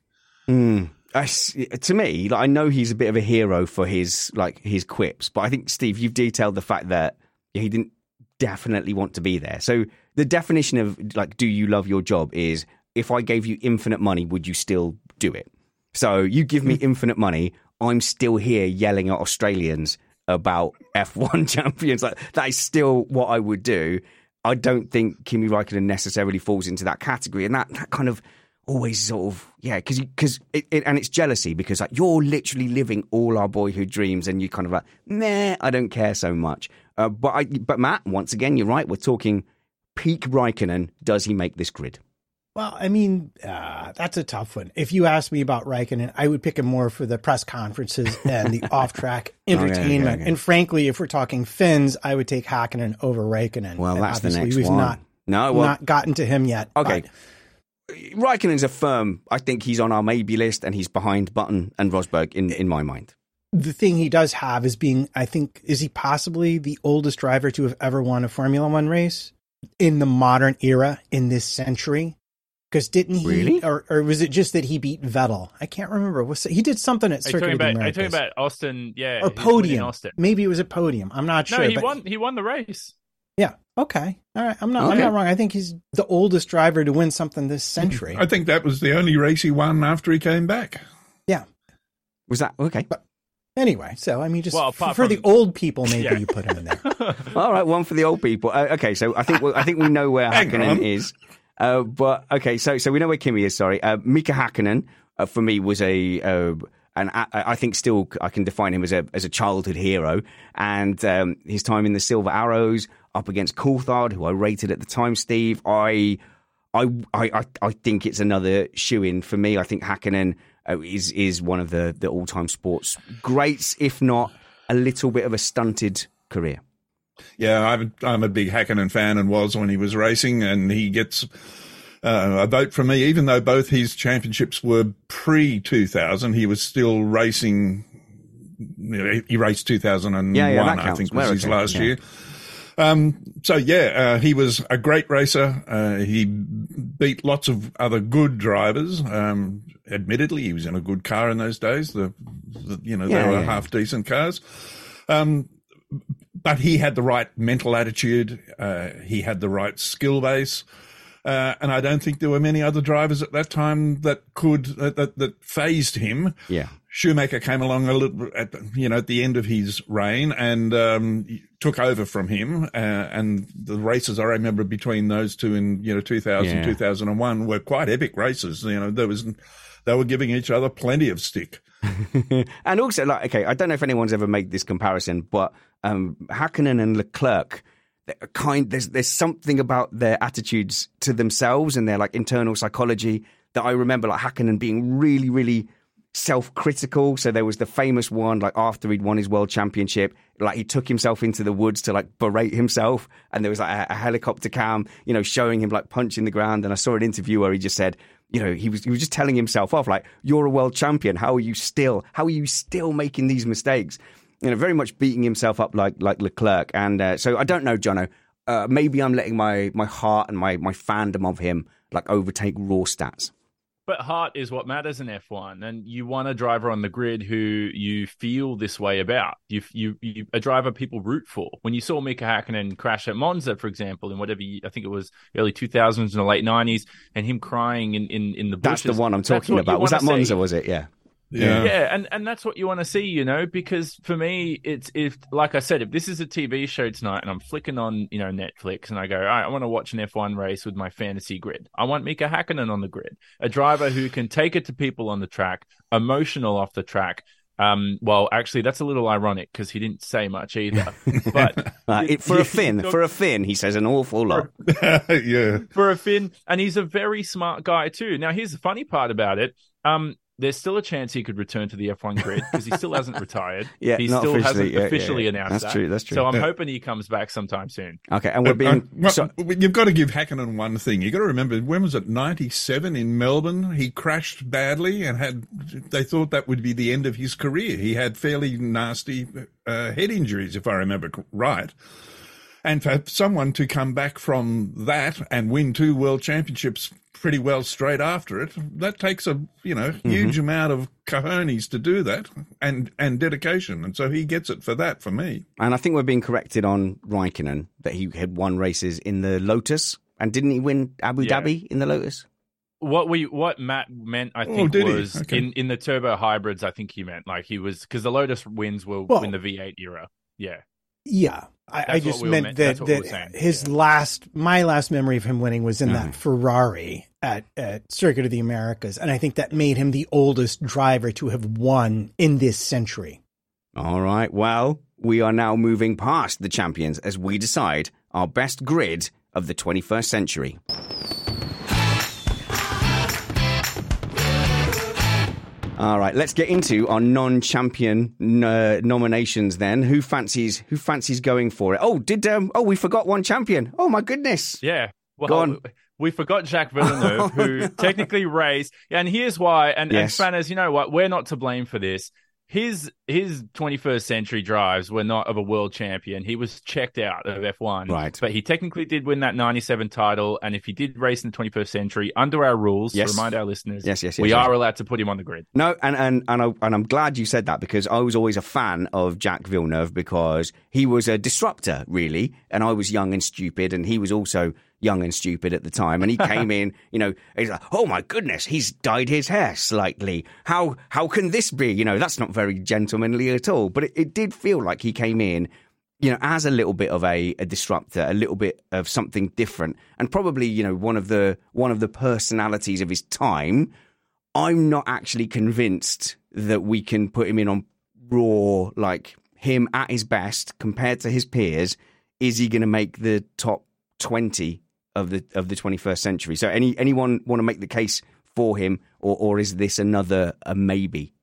Mm. I, to me, like, I know he's a bit of a hero for his like his quips, but I think Steve, you've detailed the fact that he didn't definitely want to be there. So the definition of like, do you love your job is if I gave you infinite money, would you still do it? So you give me hmm. infinite money, I'm still here yelling at Australians about *laughs* F1 champions. Like that is still what I would do. I don't think Kimi Raikkonen necessarily falls into that category, and that that kind of always sort of yeah because because it, it, and it's jealousy because like you're literally living all our boyhood dreams and you kind of like nah I don't care so much. Uh, but I but Matt once again you're right. We're talking peak Raikkonen does he make this grid well, I mean, uh, that's a tough one. If you asked me about Raikkonen, I would pick him more for the press conferences and the *laughs* off-track entertainment. Oh, yeah, yeah, yeah. And frankly, if we're talking Finns, I would take Hakkinen over Raikkonen. Well, and that's the next one. we've one. Not, no, well, not gotten to him yet. Okay. But. Raikkonen's a firm. I think he's on our maybe list, and he's behind Button and Rosberg in in my mind. The thing he does have is being, I think, is he possibly the oldest driver to have ever won a Formula One race in the modern era in this century? Because didn't he? Really? Or, or was it just that he beat Vettel? I can't remember. Was he did something at Circuit of the Americas? Are you talking about Austin? Yeah, or podium? Austin. Maybe it was a podium. I'm not sure. No, he won. He won the race. Yeah. Okay. All right. I'm not. Okay. I'm not wrong. I think he's the oldest driver to win something this century. I think that was the only race he won after he came back. Yeah. Was that okay? But anyway, so I mean, just well, for, from... the old people, maybe yeah. you put him in there. *laughs* All right, one for the old people. Uh, okay, so I think I think we know where *laughs* Hakkinen is. Uh, but okay, so so we know where Kimi is. Sorry, uh, Mika Hakkinen uh, for me was a. Uh, and I, I, think still I can define him as a as a childhood hero, and um, his time in the Silver Arrows up against Coulthard, who I rated at the time, Steve. I I I I think it's another shoe in for me. I think Hakkinen uh, is is one of the the all time sports greats, if not a little bit of a stunted career. Yeah, I'm, I'm a big Hakkinen fan and was when he was racing, and he gets uh, a vote from me, even though both his championships were pre 2000. He was still racing. he raced 2001, yeah, yeah, I think, was his last yeah. year. Um, so yeah, uh, he was a great racer. Uh, he beat lots of other good drivers. Um, admittedly, he was in a good car in those days. The, the you know, yeah, they were yeah. half decent cars. Um, but he had the right mental attitude. Uh, he had the right skill base. Uh, and I don't think there were many other drivers at that time that could that that, that phased him. Yeah, Schumacher came along a little at you know at the end of his reign and um, took over from him. Uh, and the races I remember between those two in you know 2000 yeah. 2001 were quite epic races. You know there was they were giving each other plenty of stick. *laughs* and also, like, okay, I don't know if anyone's ever made this comparison, but um, Hakkinen and Leclerc, kind there's there's something about their attitudes to themselves and their like internal psychology that I remember, like Hakkinen being really, really self-critical. So there was the famous one, like after he'd won his world championship, like he took himself into the woods to like berate himself, and there was like a, a helicopter cam, you know, showing him like punching the ground. And I saw an interview where he just said, you know, he was he was just telling himself off like, "You're a world champion. How are you still? How are you still making these mistakes?" You know, very much beating himself up like like Leclerc. And uh, so I don't know, Jono. Uh, maybe I'm letting my my heart and my my fandom of him like overtake raw stats. But heart is what matters in F1, and you want a driver on the grid who you feel this way about. You, you, you a driver people root for. When you saw Mika Hakkinen crash at Monza, for example, in whatever I think it was early 2000s and the late 90s, and him crying in in, in the bushes. That's the one I'm talking about. Was that Monza? See. Was it? Yeah. Yeah. yeah, and and that's what you want to see, you know, because for me, it's if like I said, if this is a TV show tonight and I'm flicking on, you know, Netflix and I go, all right, I want to watch an F1 race with my fantasy grid. I want Mika Hakkinen on the grid, a driver who can take it to people on the track, emotional off the track, Um, well, actually, that's a little ironic because he didn't say much either. *laughs* But Uh, it, for a *laughs* Finn, for a Finn, he says an awful lot. *laughs* yeah. for a Finn, and he's a very smart guy too. Now, here's the funny part about it. Um, there's still a chance he could return to the F1 grid because he still hasn't *laughs* retired. Yeah, he still officially, hasn't yeah, yeah, officially yeah. announced That's that. true, that's true. So I'm Yeah. hoping he comes back sometime soon. Okay, and we're being. Uh, well, so- you've got to give Hakkinen one thing. You've got to remember, when was it, 97 in Melbourne? He crashed badly and had, they thought that would be the end of his career. He had fairly nasty uh, head injuries, if I remember right. And for someone to come back from that and win two world championships pretty well straight after it, that takes a, you know, mm-hmm. huge amount of cojones to do that and, and dedication. And so he gets it for that for me. and I think we're being corrected on Raikkonen that he had won races in the Lotus. And didn't he win Abu Yeah. Dhabi in the Lotus? What we what Matt meant, I Oh, think, did he? was Okay. in in the turbo hybrids. I think he meant like he was because the Lotus wins will Well- win the V8 era. Yeah, Yeah. I, I just what we were meant meant- that, that's we that his yeah. last, my last memory of him winning was in Mhm. that Ferrari at, at Circuit of the Americas. And I think that made him the oldest driver to have won in this century. All right. Well, we are now moving past the champions as we decide our best grid of the 21st century. All right, let's get into our non-champion uh, nominations then. Who fancies who fancies going for it? Oh, did um oh we forgot one champion. Oh my goodness. yeah. Well, Go on. we forgot Jacques Villeneuve, who *laughs* technically raised, And here's why. And, Yes. and Spanners, you know what? We're not to blame for this. His his 21st century drives were not of a world champion. He was checked out of F1. Right. But he technically did win that 97 title. And if he did race in the 21st century, under our rules, Yes. to remind our listeners, Yes, yes, yes, we yes. are allowed to put him on the grid. No, and and and, I, and I'm glad you said that because I was always a fan of Jacques Villeneuve because he was a disruptor, really, and I was young and stupid, and he was also young and stupid at the time, and he came in, you know, he's like, oh my goodness, he's dyed his hair slightly. How how can this be? You know, that's not very gentlemanly at all. But it, it did feel like he came in you know, as a little bit of a, a disruptor, a little bit of something different, and probably, you know, one of the one of the personalities of his time. I'm not actually convinced that we can put him in on raw, like him at his best compared to his peers. Is he going to make the top twenty of the of the 21st century? So, any anyone want to make the case for him, or or is this another a maybe?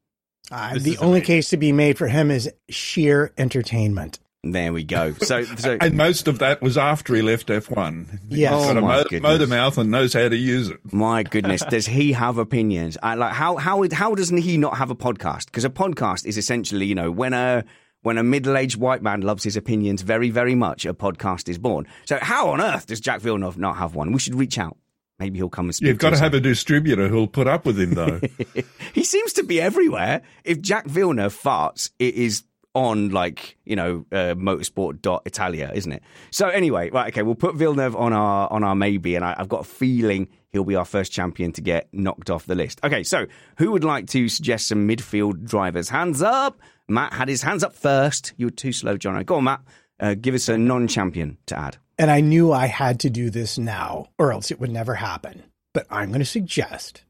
Uh, the only amazing. case to be made for him is sheer entertainment. There we go. So, *laughs* so And most of that was after he left F1. Yes. He's got Oh, a my mo- goodness. motor mouth and knows how to use it. My goodness, does he have opinions? I, like how how how doesn't he not have a podcast? Because a podcast is essentially, you know, when a when a middle-aged white man loves his opinions very very much, a podcast is born. So how on earth does Jacques Villeneuve not have one? We should reach out. Maybe he'll come and speak. You've got to us. have a distributor who'll put up with him, though. *laughs* he seems to be everywhere. If Jacques Villeneuve farts, it is on like you know uh, motorsport.italia isn't it so anyway right okay we'll put villeneuve on our on our maybe and I, i've got a feeling he'll be our first champion to get knocked off the list okay so who would like to suggest some midfield drivers hands up matt had his hands up first. You were too slow john go on matt. Uh, give us a non-champion to add. And I knew I had to do this now, or else it would never happen. But I'm going to suggest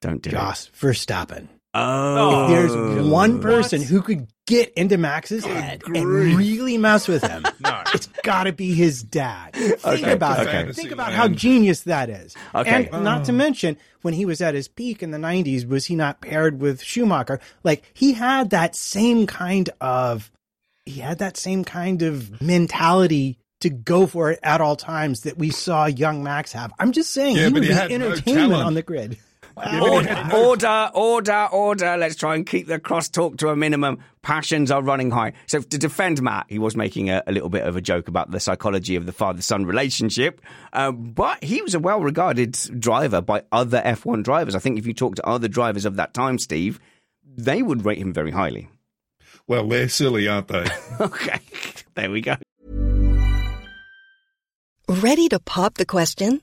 don't do it. Jos Verstappen. Oh If there's oh. one person who could get into Max's head and really mess with him, *laughs* No. it's got to be his dad. Think *laughs* Okay, about okay. it. Think about how genius that is. Okay. And not to oh. mention, when he was at his peak in the 90s, was he not paired with Schumacher? Like, he had that same kind of, he had that same kind of mentality to go for it at all times that we saw young Max have. I'm just saying, Yeah, he would he be had no entertainment talent. on the grid. Yeah, but he Order, order, order, order. Let's try and keep the crosstalk to a minimum. Passions are running high. So to defend Matt, he was making a, a little bit of a joke about the psychology of the father-son relationship, um, but he was a well-regarded driver by other F1 drivers. I think if you talk to other drivers of that time, Steve, they would rate him very highly. well, they're silly, aren't they? *laughs* Okay, there we go. Ready to pop the question?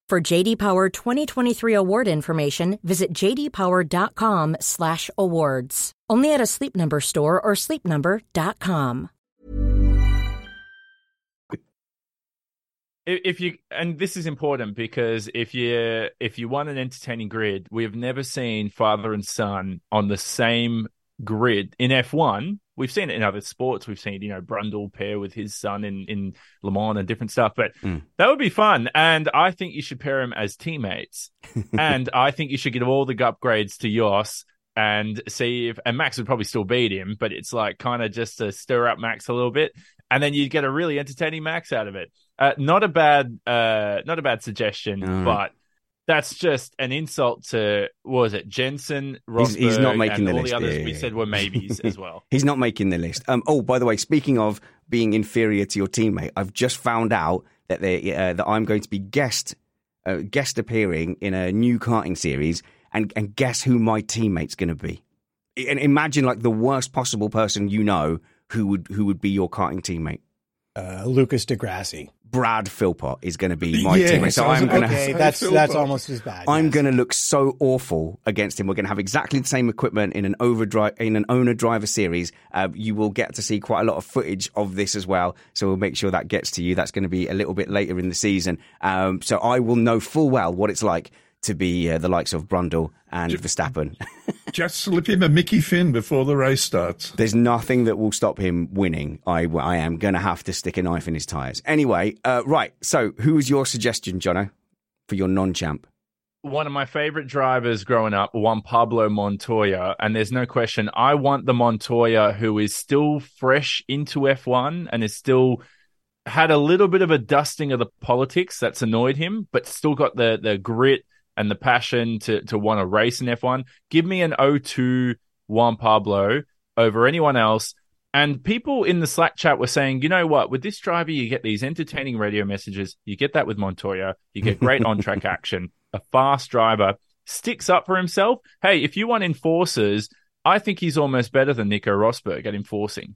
For JD Power 2023 award information, visit jdpower.com/awards. Only at a Sleep Number store or sleepnumber.com. if you and this is important because if you if you want an entertaining grid we have never seen father and son on the same grid. In f1 we've seen it in other sports. We've seen you know brundle pair with his son in in le mans and different stuff but Mm. that would be fun. And i think you should pair him as teammates. *laughs* And i think you should give all the upgrades to Jos and see if and max would probably still beat him but it's like kind of just to stir up max a little bit. And then you'd get a really entertaining max out of it. Uh, not a bad, uh, not a bad suggestion, No. but that's just an insult to what was it Jenson, He's- he's not making the all list, the others yeah, we yeah. said were maybes as *laughs* well. He's not making the list. Um, oh, by the way, speaking of being inferior to your teammate, I've just found out that they uh, that I'm going to be guest uh, guest appearing in a new karting series, and and guess who my teammate's going to be? And imagine like the worst possible person you know who would who would be your karting teammate. Uh, Lucas di Grassi. Brad Philpott is going to be my Yeah, teammate. So I'm going to Okay, Say that's Phil that's almost as bad. I'm yes. going to look so awful against him. We're going to have exactly the same equipment in an overdrive in an owner driver series. Uh, you will get to see quite a lot of footage of this as well. So we'll make sure that gets to you. That's going to be a little bit later in the season. Um, so I will know full well what it's like to be uh, the likes of Brundle and Verstappen. *laughs* Just slip him a Mickey Finn before the race starts. There's nothing that will stop him winning. I, I am going to have to stick a knife in his tyres. Anyway, uh, right. So who was your suggestion, Jono, for your non-champ? One of my favorite drivers growing up, Juan Pablo Montoya, and there's no question. I want the Montoya who is still fresh into F1 and is still had a little bit of a dusting of the politics that's annoyed him, but still got the the grit and the passion to to want to race in F1. Give me an 02 Juan Pablo over anyone else. And people in the Slack chat were saying, you know what, with this driver, you get these entertaining radio messages. You get that with Montoya. You get great *laughs* on track action. A fast driver sticks up for himself. Hey, if you want enforcers, I think he's almost better than Nico Rosberg at enforcing.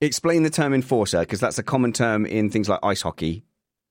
Explain the term enforcer because that's a common term in things like ice hockey.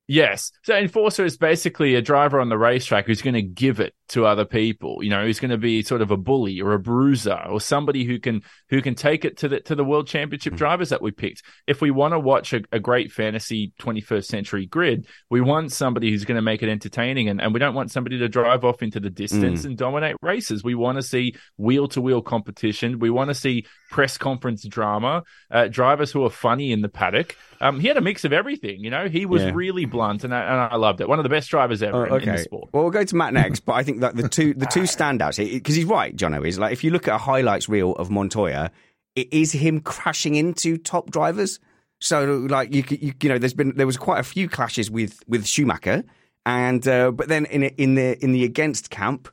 Yes. So enforcer is basically a driver on the racetrack who's going to give it to other people. You know, who's going to be sort of a bully or a bruiser or somebody who can who can take it to the to the world championship drivers that we picked. If we want to watch a, a great fantasy 21st century grid, we want somebody who's going to make it entertaining, and, and we don't want somebody to drive off into the distance and dominate races. We want to see wheel to wheel competition. We want to see press conference drama, uh, drivers who are funny in the paddock. Um, he had a mix of everything. You know, he was Yeah. really blunt, and I, and I loved it. One of the best drivers ever Oh, in, in the sport. Well, we'll go to Matt next, but I think that the two the two standouts because he's right, Jono is like if you look at a highlights reel of Montoya, it is him crashing into top drivers. So like you you, you know, there's been there was quite a few clashes with with Schumacher, and uh, but then in in the in the against camp,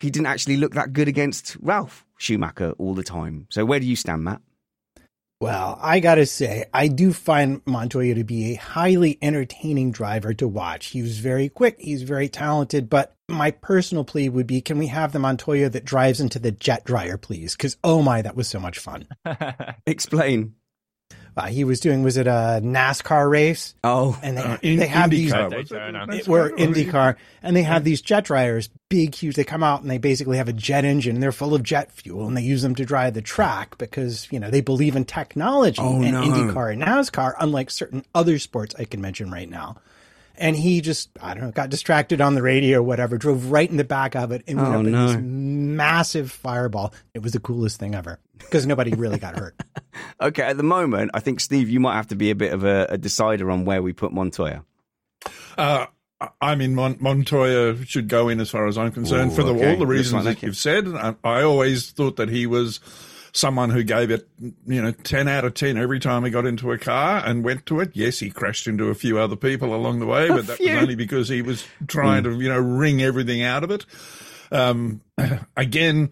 he didn't actually look that good against Ralf Schumacher all the time. So where do you stand, Matt? Well, I gotta say, I do find Montoya to be a highly entertaining driver to watch. He was very quick, he's very talented, but my personal plea would be can we have the Montoya that drives into the jet dryer, please? Because oh my, that was so much fun. *laughs* Explain. Uh, he was doing was it a NASCAR race? Oh, and they, Uh, in- they have these IndyCar, was it? Daytona. Were. IndyCar, and they have these jet dryers, big, huge. They come out and they basically have a jet engine. They're full of jet fuel, and they use them to dry the track because you know they believe in technology Oh, and no. IndyCar and NASCAR, unlike certain other sports I can mention right now. And he just, I don't know, got distracted on the radio or whatever, drove right in the back of it and went Oh, up in no. this massive fireball. It was the coolest thing ever because nobody really got hurt. *laughs* Okay, at the moment, I think Steve, you might have to be a bit of a, a decider on where we put Montoya. Uh, I mean, Mon- Montoya should go in as far as I'm concerned Ooh, for the, okay. all the reasons like that it. you've said. I, I always thought that he was someone who gave it, you know, 10 out of 10 every time he got into a car and went to it. Yes, he crashed into a few other people along the way, but that was only because he was trying to, you know, wring everything out of it. Um, *clears throat* again,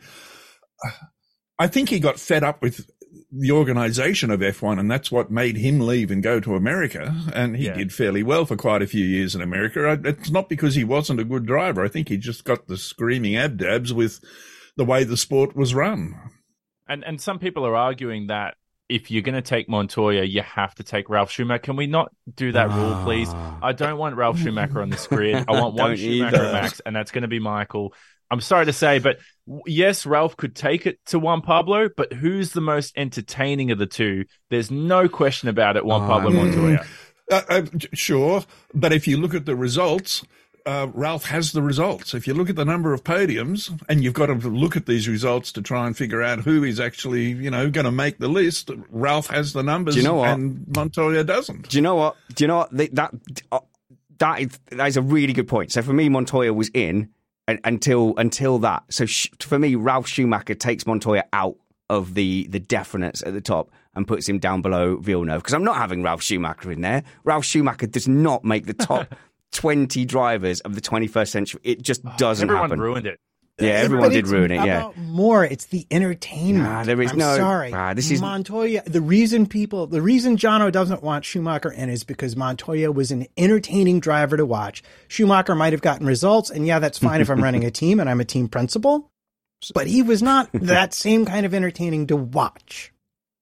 I think he got fed up with the organization of F1, and that's what made him leave and go to America. And he Yeah. did fairly well for quite a few years in America. It's not because he wasn't a good driver. I think he just got the screaming abdabs with the way the sport was run. And and some people are arguing that if you're going to take Montoya, you have to take Ralf Schumacher. Can we not do that rule, please? I don't want Ralf Schumacher on this grid. I want *laughs* one Schumacher either. max, and that's going to be Michael. I'm sorry to say, but yes, Ralf could take it to Juan Pablo, but who's the most entertaining of the two? There's no question about it. Juan Oh, Pablo. Montoya. Uh, uh, sure, but if you look at the results, uh, Ralf has the results. If you look at the number of podiums, and you've got to look at these results to try and figure out who is actually, you know, going to make the list, Ralf has the numbers, Do you know what? and Montoya doesn't. Do you know what? Do you know what? That that, uh, that, is, that is a really good point. So for me, Montoya was in un- until until that. So sh- for me, Ralf Schumacher takes Montoya out of the the definites at the top and puts him down below Villeneuve because I'm not having Ralf Schumacher in there. Ralf Schumacher does not make the top *laughs* 20 drivers of the 21st century. It just doesn't Everyone happen. ruined it. Yeah, everyone did ruin it. Yeah. about More, it's the entertainment. Nah, there is I'm no- Sorry, ah, this is- Montoya. The reason people, the reason Jono doesn't want Schumacher in is because Montoya was an entertaining driver to watch. Schumacher might have gotten results, and yeah, that's fine if I'm running a *laughs* team and I'm a team principal. But he was not that same kind of entertaining to watch.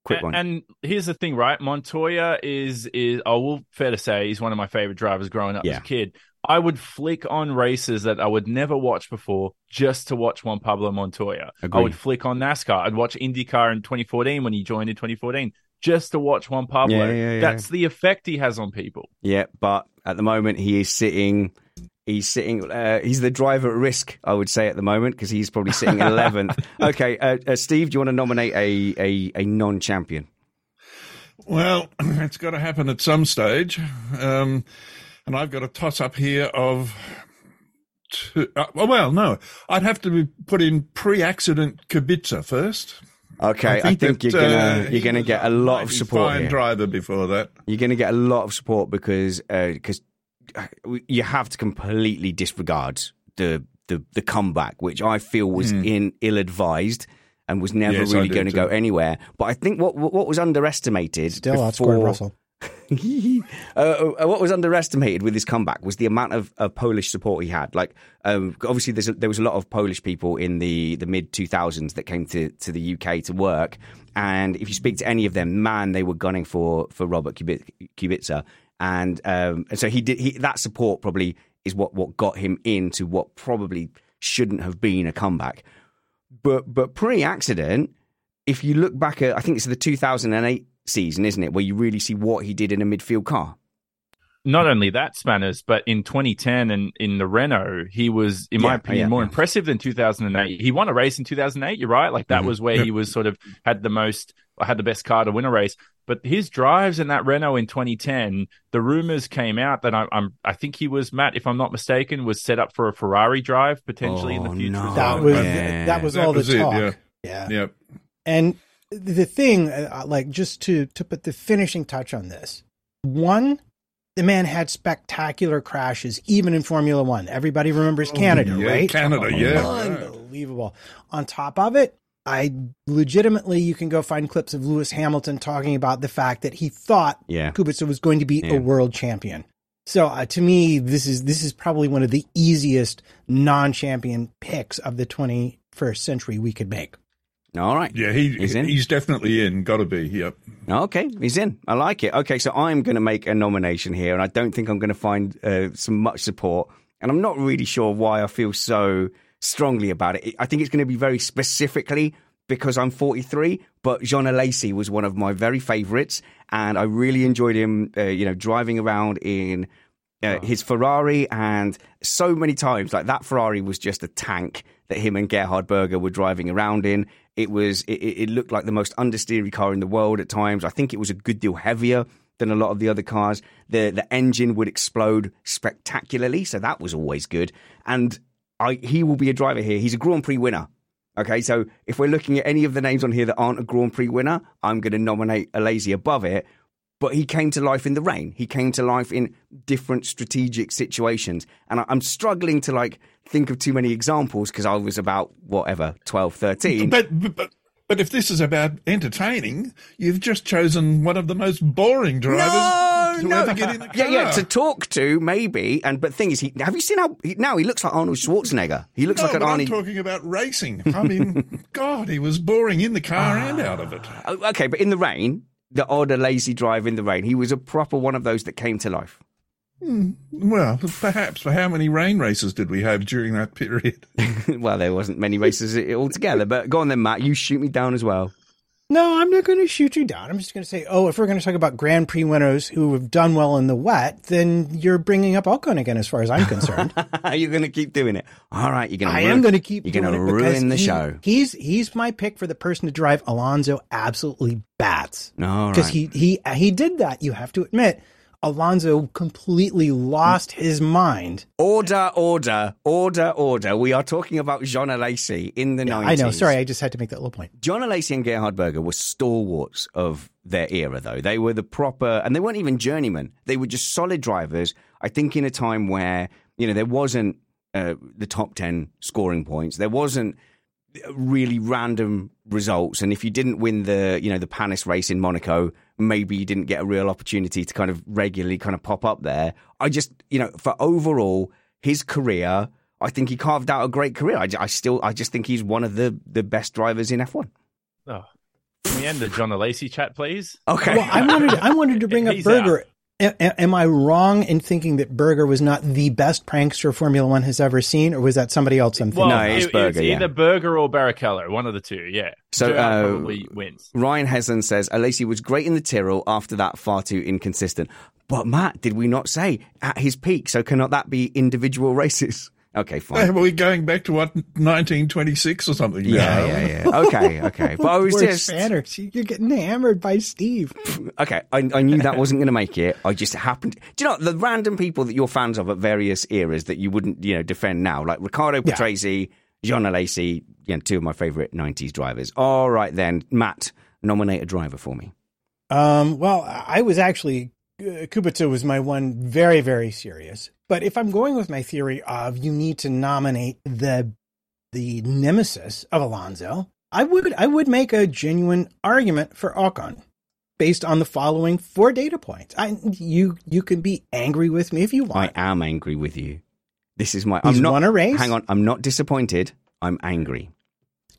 Quick and, one. and here's the thing, right? Montoya is is I will fair to say he's one of my favorite drivers growing up as a kid. I would flick on races that I would never watch before just to watch Juan Pablo Montoya. I would flick on NASCAR. I'd watch IndyCar in 2014 when he joined in 2014 just to watch Juan Pablo. Yeah, yeah, yeah. That's the effect he has on people. Yeah, but at the moment he is sitting. He's sitting. Uh, he's the driver at risk, I would say, at the moment because he's probably sitting eleventh. *laughs* okay, uh, uh, Steve, do you want to nominate a a, a non-champion? Well, *clears throat* it's got to happen at some stage. Um, and I've got a toss up here of. Two, uh, well, no, I'd have to put in pre-accident Kubica first. Okay, I think, that, you're gonna uh, you're gonna get a lot of mighty support Fine here. driver before that. You're gonna get a lot of support because because you have to completely disregard the the the comeback, which I feel was in ill advised. And was never. Yes, really going to go anywhere. But I think what what was underestimated Still before, Russell. *laughs* uh, uh, what was underestimated with his comeback was the amount of, of Polish support he had. Like, um, obviously, there's a, there was a lot of Polish people in the, the mid 2000s that came to, to the UK to work, and if you speak to any of them, man, they were gunning for for Robert Kubi- Kubica, and um, and so he did. He, that support probably is what what got him into what probably shouldn't have been a comeback. But but pre-accident, if you look back at, I think it's the 2008 season, isn't it, where you really see what he did in a midfield car. Not only that, Spanners, but in 2010 and in the Renault, he was, in my opinion, yeah, more yeah. impressive than 2008. He won a race in 2008. You're right. Like that Mhm. was where he was sort of had the most, had the best car to win a race. But his drives in that Renault in 2010, the rumors came out that I, I'm, I think he was Matt, if I'm not mistaken, was set up for a Ferrari drive potentially in the Oh, future. no. That was Yeah. that was That all was the it, talk. yeah. yeah. Yep. And the thing, uh, like, just to to put the finishing touch on this, one, the man had spectacular crashes, even in Formula One. Everybody remembers Canada, Oh, yeah, right? Canada, yeah. unbelievable. On top of it, I legitimately, you can go find clips of Lewis Hamilton talking about the fact that he thought Yeah. Kubica was going to be Yeah. a world champion. So uh, to me, this is this is probably one of the easiest non-champion picks of the 21st century we could make. All right. Yeah, he He's in? he's definitely in. Got to be. Yep. Okay, he's in. I like it. Okay, so I'm going to make a nomination here, and I don't think I'm going to find uh, some much support. And I'm not really sure why I feel so strongly about it. I think it's going to be very specifically because I'm 43, but Jean Alesi was one of my very favourites, and I really enjoyed him, uh, you know, driving around in uh, his Ferrari, and so many times, like that Ferrari was just a tank that him and Gerhard Berger were driving around in. It was, it, it looked like the most understeery car in the world at times. I think it was a good deal heavier than a lot of the other cars. The the engine would explode spectacularly, so that was always good. And I, he will be a driver here. He's a Grand Prix winner. Okay, so if we're looking at any of the names on here that aren't a Grand Prix winner, I'm going to nominate Alesi above it. But he came to life in the rain. He came to life in different strategic situations. And I- I'm struggling to like think of too many examples because I was about whatever, 12, 13. But, but but but if this is about entertaining, you've just chosen one of the most boring drivers to ever get in the car. Yeah, yeah, to talk to maybe, and but thing is, he have you seen how he, now he looks like Arnold Schwarzenegger? He looks no, like an but I'm talking about racing. I mean, *laughs* God, he was boring in the car and out of it. Oh, okay, but in the rain, the odd lazy drive in the rain, he was a proper one of those that came to life. Hmm, well, perhaps. For how many rain races did we have during that period? *laughs* well, there wasn't many races *laughs* altogether, but go on then, Matt. You shoot me down as well. No, I'm not going to shoot you down. I'm just going to say, oh, if we're going to talk about Grand Prix winners who have done well in the wet, then you're bringing up Ocon again, as far as I'm concerned. *laughs* you're going to keep doing it. All right, you're going to. I am going to keep. You're going to doing it because ruin the he- show. He's he's my pick for the person to drive Alonso absolutely bats All because right. he he he did that. You have to admit, Alonso completely lost his mind. Order, order, order, order. We are talking about Jean Alesi in the 90s. I know. Sorry, I just had to make that little point. Jean Alesi and Gerhard Berger were stalwarts of their era, though. They were the proper, and they weren't even journeymen. They were just solid drivers. I think in a time where, you know, there wasn't uh, the top 10 scoring points, there wasn't really random results. And if you didn't win the, you know, the Panis race in Monaco, maybe you didn't get a real opportunity to kind of regularly kind of pop up there. I just, you know, for overall, his career, I think he carved out a great career. I, I still, I just think he's one of the, the best drivers in F1. Oh. Can we end the Jean Alesi chat, please? Okay. Well, I wanted I wanted to bring up He's Berger. A- a- am I wrong in thinking that Berger was not the best prankster Formula One has ever seen, or was that somebody else I'm thinking? Well, No, it's it- Berger, It's yeah. either Berger or Barrichello, one of the two. Yeah. So, uh, probably wins. Ryan Heslen says Alesi was great in the Tyrrell. After that, far too inconsistent. But Matt, did we not say at his peak? So cannot that be individual races? Okay, fine. *laughs* Are fine. we going back to what 1926 or something? Yeah, now? yeah, yeah. Okay, okay. *laughs* But I was Poor just Spanners. You're getting hammered by Steve. *laughs* okay. I, I knew that wasn't going to make it. I just happened. Do you know the random people that you're fans of at various eras that you wouldn't, you know, defend now, like Riccardo Yeah. Patrese, Jean Alesi, you know, two of my favorite '90s drivers. All right, then, Matt, nominate a driver for me. Um, well, I was actually Uh, Kubica was my one very very serious. But if I'm going with my theory of you need to nominate the the nemesis of Alonso, I would I would make a genuine argument for Ocon based on the following four data points. I you you can be angry with me if you want. I am angry with you. This is my. He's I'm not. won a race. Hang on. I'm not disappointed. I'm angry.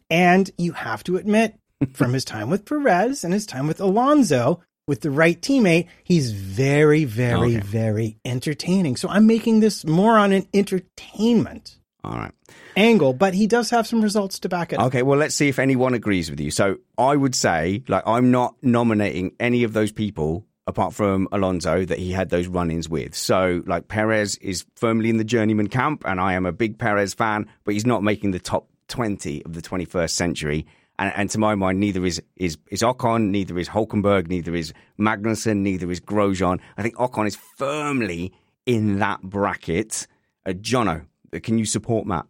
And you have to admit, from his time with Perez and his time with Alonso, with the right teammate, he's very, very, Okay. very entertaining. So I'm making this more on an entertainment All right. angle, but he does have some results to back it up. Okay. Well, let's see if anyone agrees with you. So I would say, like, I'm not nominating any of those people apart from Alonso that he had those run-ins with. So, like, Perez is firmly in the journeyman camp, and I am a big Perez fan, but he's not making the top 20 of the 21st century. And, and to my mind, neither is, is is Ocon, neither is Hulkenberg, neither is Magnussen, neither is Grosjean. I think Ocon is firmly in that bracket. Uh, Jono, can you support Matt?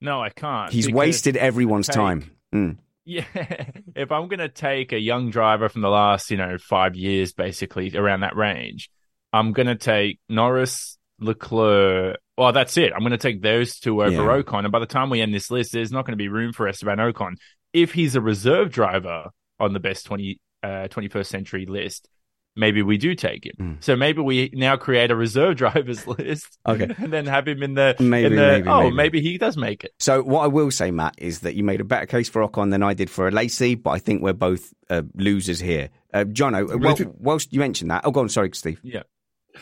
No, I can't. He's wasted everyone's take- time. Mm. Yeah, *laughs* if I'm going to take a young driver from the last, you know, five years, basically around that range, I'm going to take Norris, Leclerc. Well, that's it. I'm going to take those two over Yeah. Ocon. And by the time we end this list, there's not going to be room for Esteban Ocon. If he's a reserve driver on the best 20, uh, 21st century list, maybe we do take him. Mm. So maybe we now create a reserve *laughs* drivers list. Okay. *laughs* and then have him in the Maybe, in the, maybe, oh maybe. maybe he does make it. So what I will say, Matt, is that you made a better case for Ocon than I did for Alesi, but I think we're both uh, losers here. Uh, Jono, uh, well, if whilst you mentioned that, oh, go on, sorry, Steve. Yeah.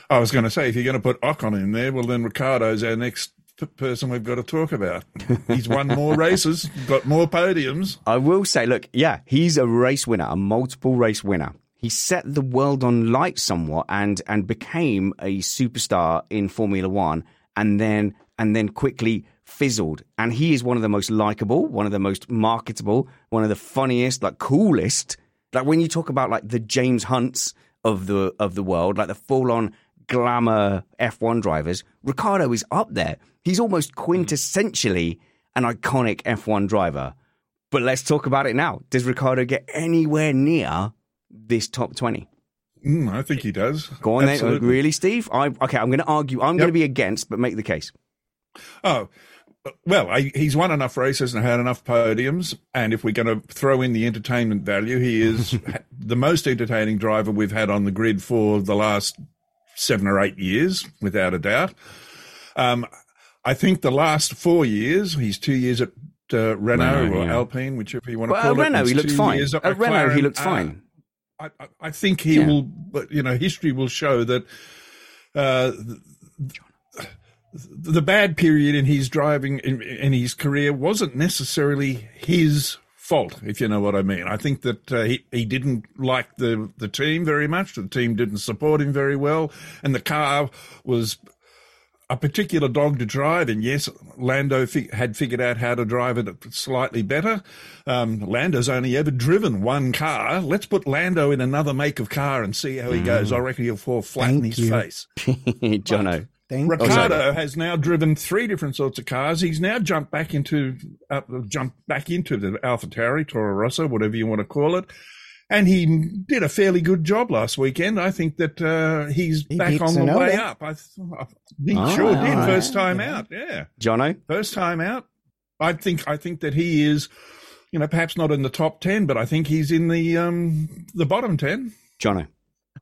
I was going to say, if you're going to put Ocon in there, well, then Ricciardo's our next p- person we've got to talk about. He's won more races, got more podiums. I will say, look, yeah, he's a race winner, a multiple race winner. He set the world on light somewhat and and became a superstar in Formula One, and then and then quickly fizzled. And he is one of the most likable, one of the most marketable, one of the funniest, like coolest. Like when you talk about like the James Hunts of the of the world, like the full on glamour F1 drivers, Ricciardo is up there. He's almost quintessentially an iconic F1 driver. But let's talk about it now. Does Ricciardo get anywhere near this top 20? Mm, I think he does. Go on Absolutely. then. Really, Steve? I, okay, I'm going to argue. I'm Yep. going to be against, but make the case. Oh, well, I, he's won enough races and had enough podiums. And if we're going to throw in the entertainment value, he is *laughs* the most entertaining driver we've had on the grid for the last seven or eight years, without a doubt. Um, I think the last four years, he's two years at uh, Renault, Renault, or yeah. Alpine, whichever you want to Well, call at it. Renault, he looked fine. At at Renault, he looked Uh, fine. I, I- I think he Yeah. will, but you know, history will show that uh, the, the bad period in his driving in, in his career wasn't necessarily his fault, if you know what I mean. I think that uh, he he didn't like the the team very much. The team didn't support him very well, and the car was a particular dog to drive. And yes, Lando fi- had figured out how to drive it slightly better. Um, Lando's only ever driven one car. Let's put Lando in another make of car and see how he goes. I reckon he'll fall flat in his you. face. *laughs* Jono. Thank Ricciardo has now driven three different sorts of cars. He's now jumped back into uh, jumped back into the AlphaTauri, Toro Rosso, whatever you want to call it. And he did a fairly good job last weekend. I think that uh, he's He back beat on the way up. I, th- I he Oh, sure did yeah. first time out. Yeah, Jono? first time out. I think I think that he is, you know, perhaps not in the top ten, but I think he's in the um the bottom ten. Jono.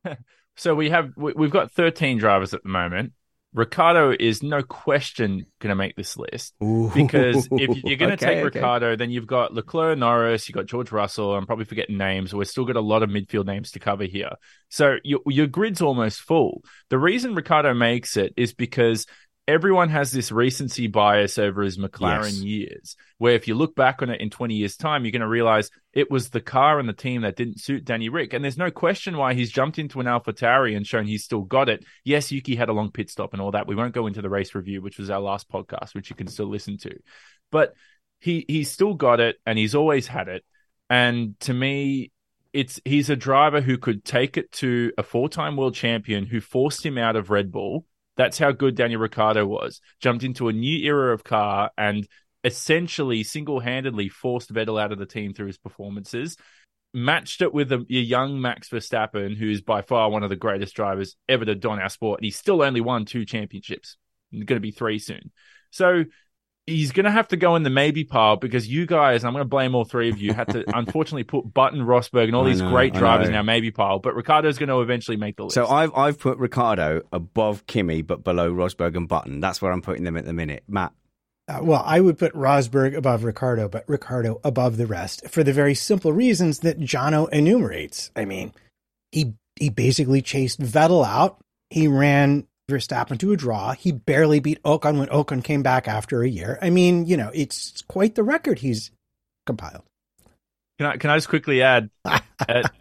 *laughs* So we have we- we've got 13 drivers at the moment. Ricciardo is no question going to make this list because if you're going *laughs* to Okay, take okay. Ricciardo, then you've got Leclerc, Norris, you've got George Russell. I'm probably forgetting names. We've still got a lot of midfield names to cover here. So your, your grid's almost full. The reason Ricciardo makes it is because everyone has this recency bias over his McLaren Yes. years, where if you look back on it in 20 years' time, you're going to realize it was the car and the team that didn't suit Danny Rick. And there's no question why he's jumped into an AlphaTauri and shown he's still got it. Yes, Yuki had a long pit stop and all that. We won't go into the race review, which was our last podcast, which you can still listen to. But he he's still got it and he's always had it. And to me, it's he's a driver who could take it to a four-time world champion who forced him out of Red Bull. That's how good Daniel Ricciardo was. Jumped into a new era of car and essentially single-handedly forced Vettel out of the team through his performances. Matched it with a, a young Max Verstappen, who's by far one of the greatest drivers ever to don our sport, and he's still only won two championships. Going to be three soon. So he's going to have to go in the maybe pile because you guys, I'm going to blame all three of you, had to *laughs* unfortunately put Button, Rosberg, and all I these know, great drivers in our maybe pile. But Ricciardo's going to eventually make the list. So I've I've put Ricciardo above Kimi, but below Rosberg and Button. That's where I'm putting them at the minute. Matt. Uh, well, I would put Rosberg above Ricciardo, but Ricciardo above the rest for the very simple reasons that Jono enumerates. I mean, he he basically chased Vettel out. He ran Verstappen to a draw. He barely beat Ocon when Ocon came back after a year. I mean, you know, it's quite the record he's compiled. Can I can I just quickly add? *laughs* uh,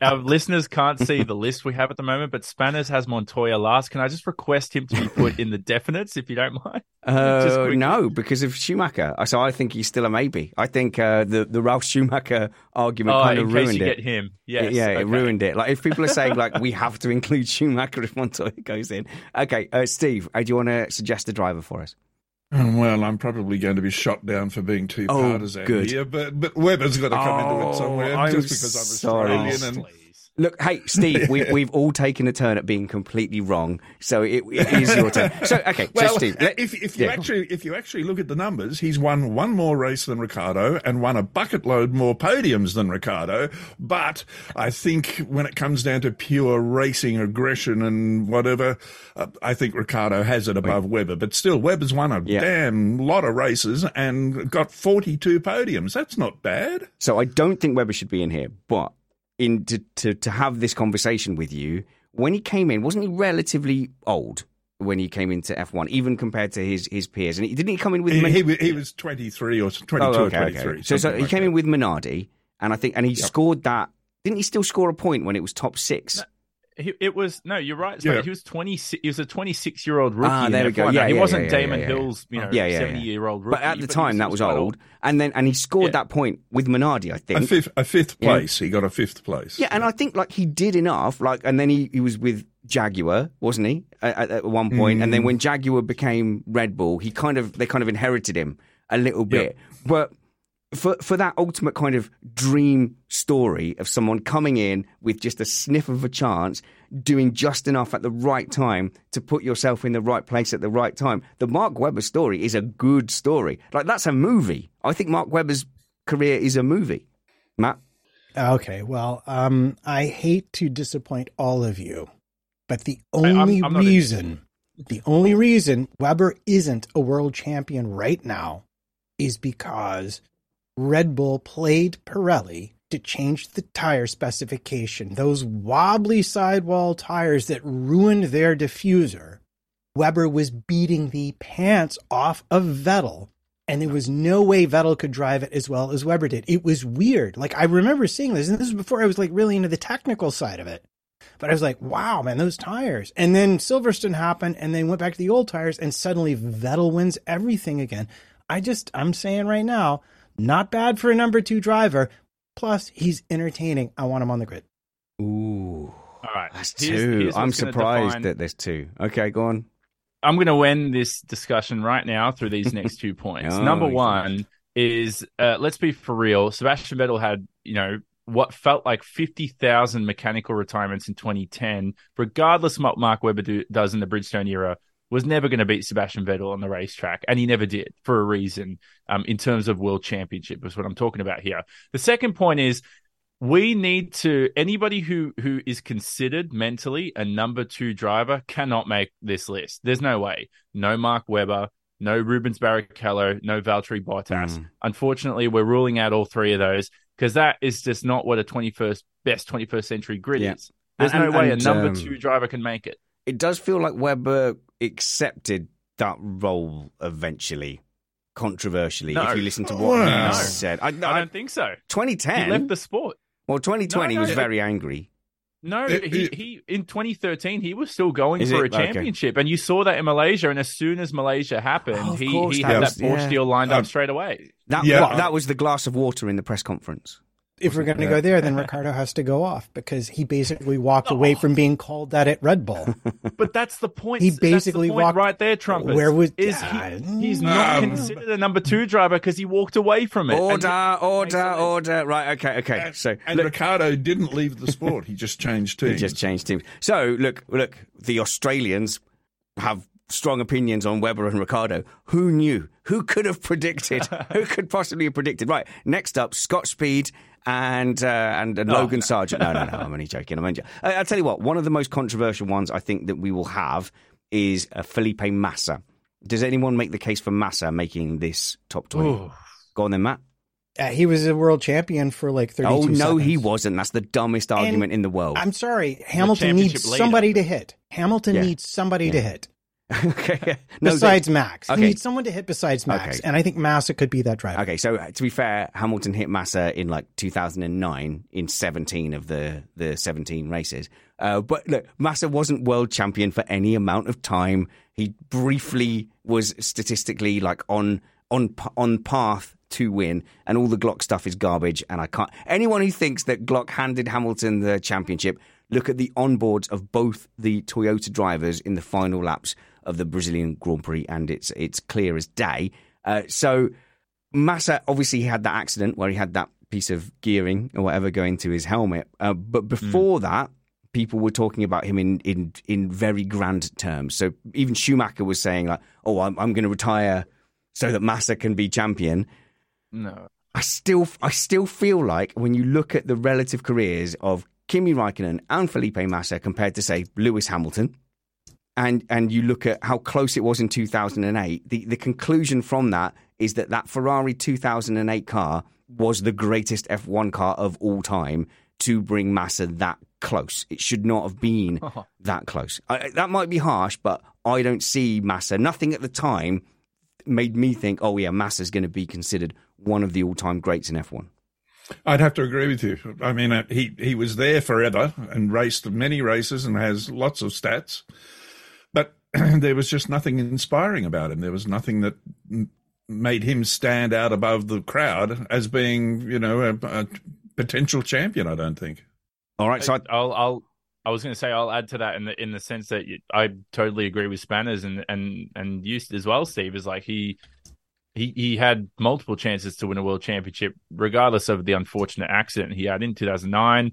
our listeners can't see the list we have at the moment, but Spanners has Montoya last. Can I just request him to be put in the definites, if you don't mind? *laughs* Uh, no, because of Schumacher. So I think he's still a maybe. I think uh, the the Ralf Schumacher argument Oh, kind in of ruined you it. get him, yes, yeah, okay. it ruined it. Like if people are saying like we *laughs* have to include Schumacher if Montoya goes in. Okay, uh, Steve, uh, do you want to suggest a driver for us? Oh, Well, I'm probably going to be shot down for being too Oh, partisan good. here, but but Webber's got to come into Oh, it somewhere I'm just because I'm sorry. Australian and. Look, hey, Steve, we, *laughs* we've all taken a turn at being completely wrong, so it, it is your turn. So, okay, Well, so Steve, let- if, if you yeah. actually if you actually look at the numbers, he's won one more race than Ricciardo and won a bucket load more podiums than Ricciardo. But I think when it comes down to pure racing aggression and whatever, uh, I think Ricciardo has it above Webber. But still, Webber's won a Yeah. damn lot of races and got forty-two podiums. That's not bad. So I don't think Webber should be in here, but in to, to to have this conversation with you, when he came in, wasn't he relatively old when he came into F1, even compared to his his peers? And he, didn't he come in with He, Min- he, wa- he was twenty-three or 22 or okay, okay. twenty-three. So, so something he like came that. in with Minardi, and I think, and he scored that. Didn't he still score a point when it was top six? He, it was no, you're right. Yeah. he was twenty. He was a 26 year old rookie. Ah, there we go. F1. Yeah, he yeah, wasn't yeah, yeah, Damon yeah, yeah. Hill's, you know, Yeah, yeah, yeah. 70 year old rookie. But at the he time, that was quite old. And then, and he scored Yeah. that point with Minardi, I think. a fifth, a fifth Yeah. place. He got a fifth place. Yeah, and I think like he did enough. Like, and then he, he was with Jaguar, wasn't he? At, at- at one point, and then when Jaguar became Red Bull, he kind of they kind of inherited him a little bit. But for for that ultimate kind of dream story of someone coming in with just a sniff of a chance, doing just enough at the right time to put yourself in the right place at the right time. The Mark Webber story is a good story. Like that's a movie. I think Mark Webber's career is a movie. Matt. Okay, well, um, I hate to disappoint all of you, but the I'm- only I'm not reason, the only reason Webber isn't a world champion right now is because Red Bull played Pirelli to change the tire specification. Those wobbly sidewall tires that ruined their diffuser. Webber was beating the pants off of Vettel and there was no way Vettel could drive it as well as Webber did. It was weird. Like I remember seeing this, and this was before I was like really into the technical side of it. But I was like, wow, man, those tires. And then Silverstone happened, and then went back to the old tires, and suddenly Vettel wins everything again. I just, I'm saying right now, not bad for a number two driver. Plus, he's entertaining. I want him on the grid. Ooh. All right, That's here's- two. here's I'm surprised define- that there's two. Okay, go on. I'm going to end this discussion right now through these next two *laughs* points. Oh, Number okay. one is uh, let's be for real. Sebastian Vettel had, you know, what felt like 50,000 mechanical retirements in 2010, regardless of what Mark Webber do, does in the Bridgestone era, was never going to beat Sebastian Vettel on the racetrack. And he never did for a reason um, in terms of world championship, is what I'm talking about here. The second point is we need to anybody who who is considered mentally a number two driver cannot make this list. There's no way. No Mark Webber, no Rubens Barrichello, no Valtteri Bottas. Mm. Unfortunately, we're ruling out all three of those because that is just not what a 21st best 21st century grid Yeah. is. There's And- no way and, a number um, two driver can make it. It does feel like Webber accepted that role eventually, controversially. No. If you listen to what he No. said, I, I I, don't think so. 2010. He left the sport. well, 2020 No, no, was it- very angry. No, It- he, it- he in 2013 he was still going for it? a Okay. championship, and you saw that in Malaysia. And as soon as Malaysia happened, Oh, he course, he that had was- that Porsche yeah. deal lined Um, up straight away. That, Yeah. what, that was the glass of water in the press conference. If we're going to go *laughs* there, then Ricciardo has to go off because he basically walked away from being called that at Red Bull. *laughs* But that's the point. He That's the basically point walked- right there, Trumpet. Where was- is he, he's not um, considered a number two driver because he walked away from it. Order, And- order, order. Right, okay, okay. So And look, Ricciardo didn't leave the sport. He just changed he teams. just changed teams. So look, look. The Australians have strong opinions on Webber and Ricciardo. Who knew? Who could have predicted? *laughs* Who could possibly have predicted? Right. Next up, Scott Speed and uh, and, and Logan Sargent. No, no, no. I'm only joking. I'm only joking. I, I'll tell you what. One of the most controversial ones I think that we will have is uh, Felipe Massa. Does anyone make the case for Massa making this top twenty? Ooh. Go on then, Matt. Uh, he was a world champion for like 32 Oh no, seconds. he wasn't. That's the dumbest argument in the world. I'm sorry. Hamilton needs leader. somebody to hit. Hamilton Yeah. needs somebody to hit *laughs* okay. No, besides Max. okay. He needs someone to hit besides Max. Okay. And I think Massa could be that driver. Okay, so uh, to be fair, Hamilton hit Massa in like 2009 in 17 of the the 17 races. Uh, but look, Massa wasn't world champion for any amount of time. He briefly was statistically like on on on path to win, and all the Glock stuff is garbage. And I can't. Anyone who thinks that Glock handed Hamilton the championship, look at the onboards of both the Toyota drivers in the final laps of the Brazilian Grand Prix, and it's it's clear as day. Uh, so. Massa obviously he had that accident where he had that piece of gearing or whatever going to his helmet. Uh, but before that, people were talking about him in, in, in very grand terms. So even Schumacher was saying like, "Oh, I'm, I'm going to retire so that Massa can be champion." No. I still, I still feel like when you look at the relative careers of Kimi Raikkonen and Felipe Massa compared to say Lewis Hamilton, and and you look at how close it was in 2008, the the conclusion from that is that that Ferrari 2008 car was the greatest F1 car of all time to bring Massa that close. It should not have been *laughs* that close. I, that might be harsh, but I don't see Massa. Nothing at the time made me think, oh yeah, Massa's going to be considered one of the all-time greats in F1. I'd have to agree with you. I mean, uh, he he was there forever and raced many races and has lots of stats, but *clears throat* there was just nothing inspiring about him. There was nothing that made him stand out above the crowd as being, you know, a, a potential champion. I don't think. All right, so I, I'll, I'll, I was going to say I'll add to that in the in the sense that you, I totally agree with Spanners and and and you as well, Steve. Is like he he he had multiple chances to win a world championship, regardless of the unfortunate accident he had in 2009,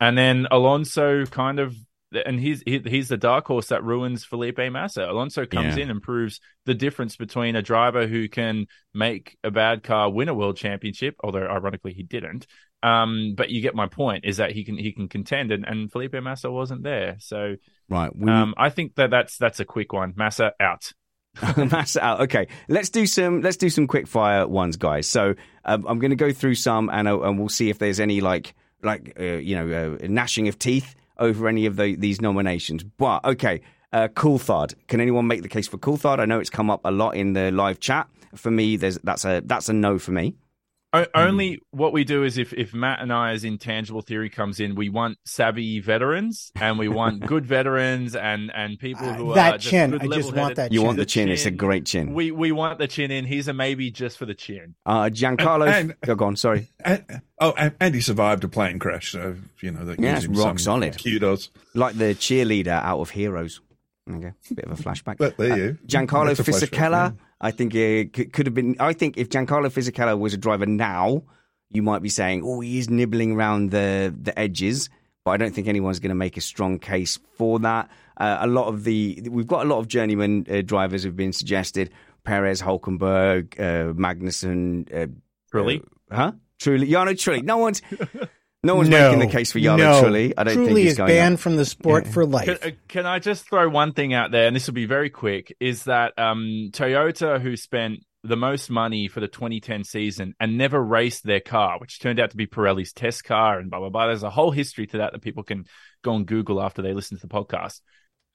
and then Alonso kind of. And he's he, he's the dark horse that ruins Felipe Massa. Alonso comes Yeah. in and proves the difference between a driver who can make a bad car win a world championship, although ironically he didn't, um, but you get my point is that he can he can contend, and, and Felipe Massa wasn't there. So right, we, um, I think that that's that's a quick one. Massa out. *laughs* *laughs* Massa out. Okay, let's do some. Let's do some quick fire ones, guys. So um, I'm going to go through some, and uh, and we'll see if there's any like like uh, you know uh, gnashing of teeth over any of the, these nominations. But okay, uh, Coulthard. Can anyone make the case for Coulthard? I know it's come up a lot in the live chat. For me, there's that's a that's a no for me. O- only what we do is if if Matt and I's intangible theory comes in, we want savvy veterans and we want *laughs* good veterans and and people who Uh, that are just chin. good I just want level-headed. that You chin. want the chin? It's a great chin. We we want the chin in. He's a maybe just for the chin. Uh, Giancarlo. And- oh, go on. Sorry. *laughs* And, oh, and, and he survived a plane crash, so you know that Yeah, gives it's him rock some solid. Kudos. Like the cheerleader out of Heroes. Okay, bit of a flashback. But there you- Giancarlo that's a flashback, Fisichella. I think it could, have been. I think if Giancarlo Fisichella was a driver now, you might be saying, "Oh, he is nibbling around the the edges." But I don't think anyone's going to make a strong case for that. Uh, a lot of the we've got a lot of journeyman uh, drivers who've been suggested: Perez, Hulkenberg, uh, Magnussen, uh, Really? uh, huh? Truly, Jarno Trulli. No one's. No one's no, making the case for Jarno no. Trulli. I don't Trulli think he's is going banned up. from the sport for life. Can, uh, can I just throw one thing out there, and this will be very quick? Is that um, Toyota, who spent the most money for the 2010 season and never raced their car, which turned out to be Pirelli's test car, and blah blah blah. There's a whole history to that that people can go and Google after they listen to the podcast.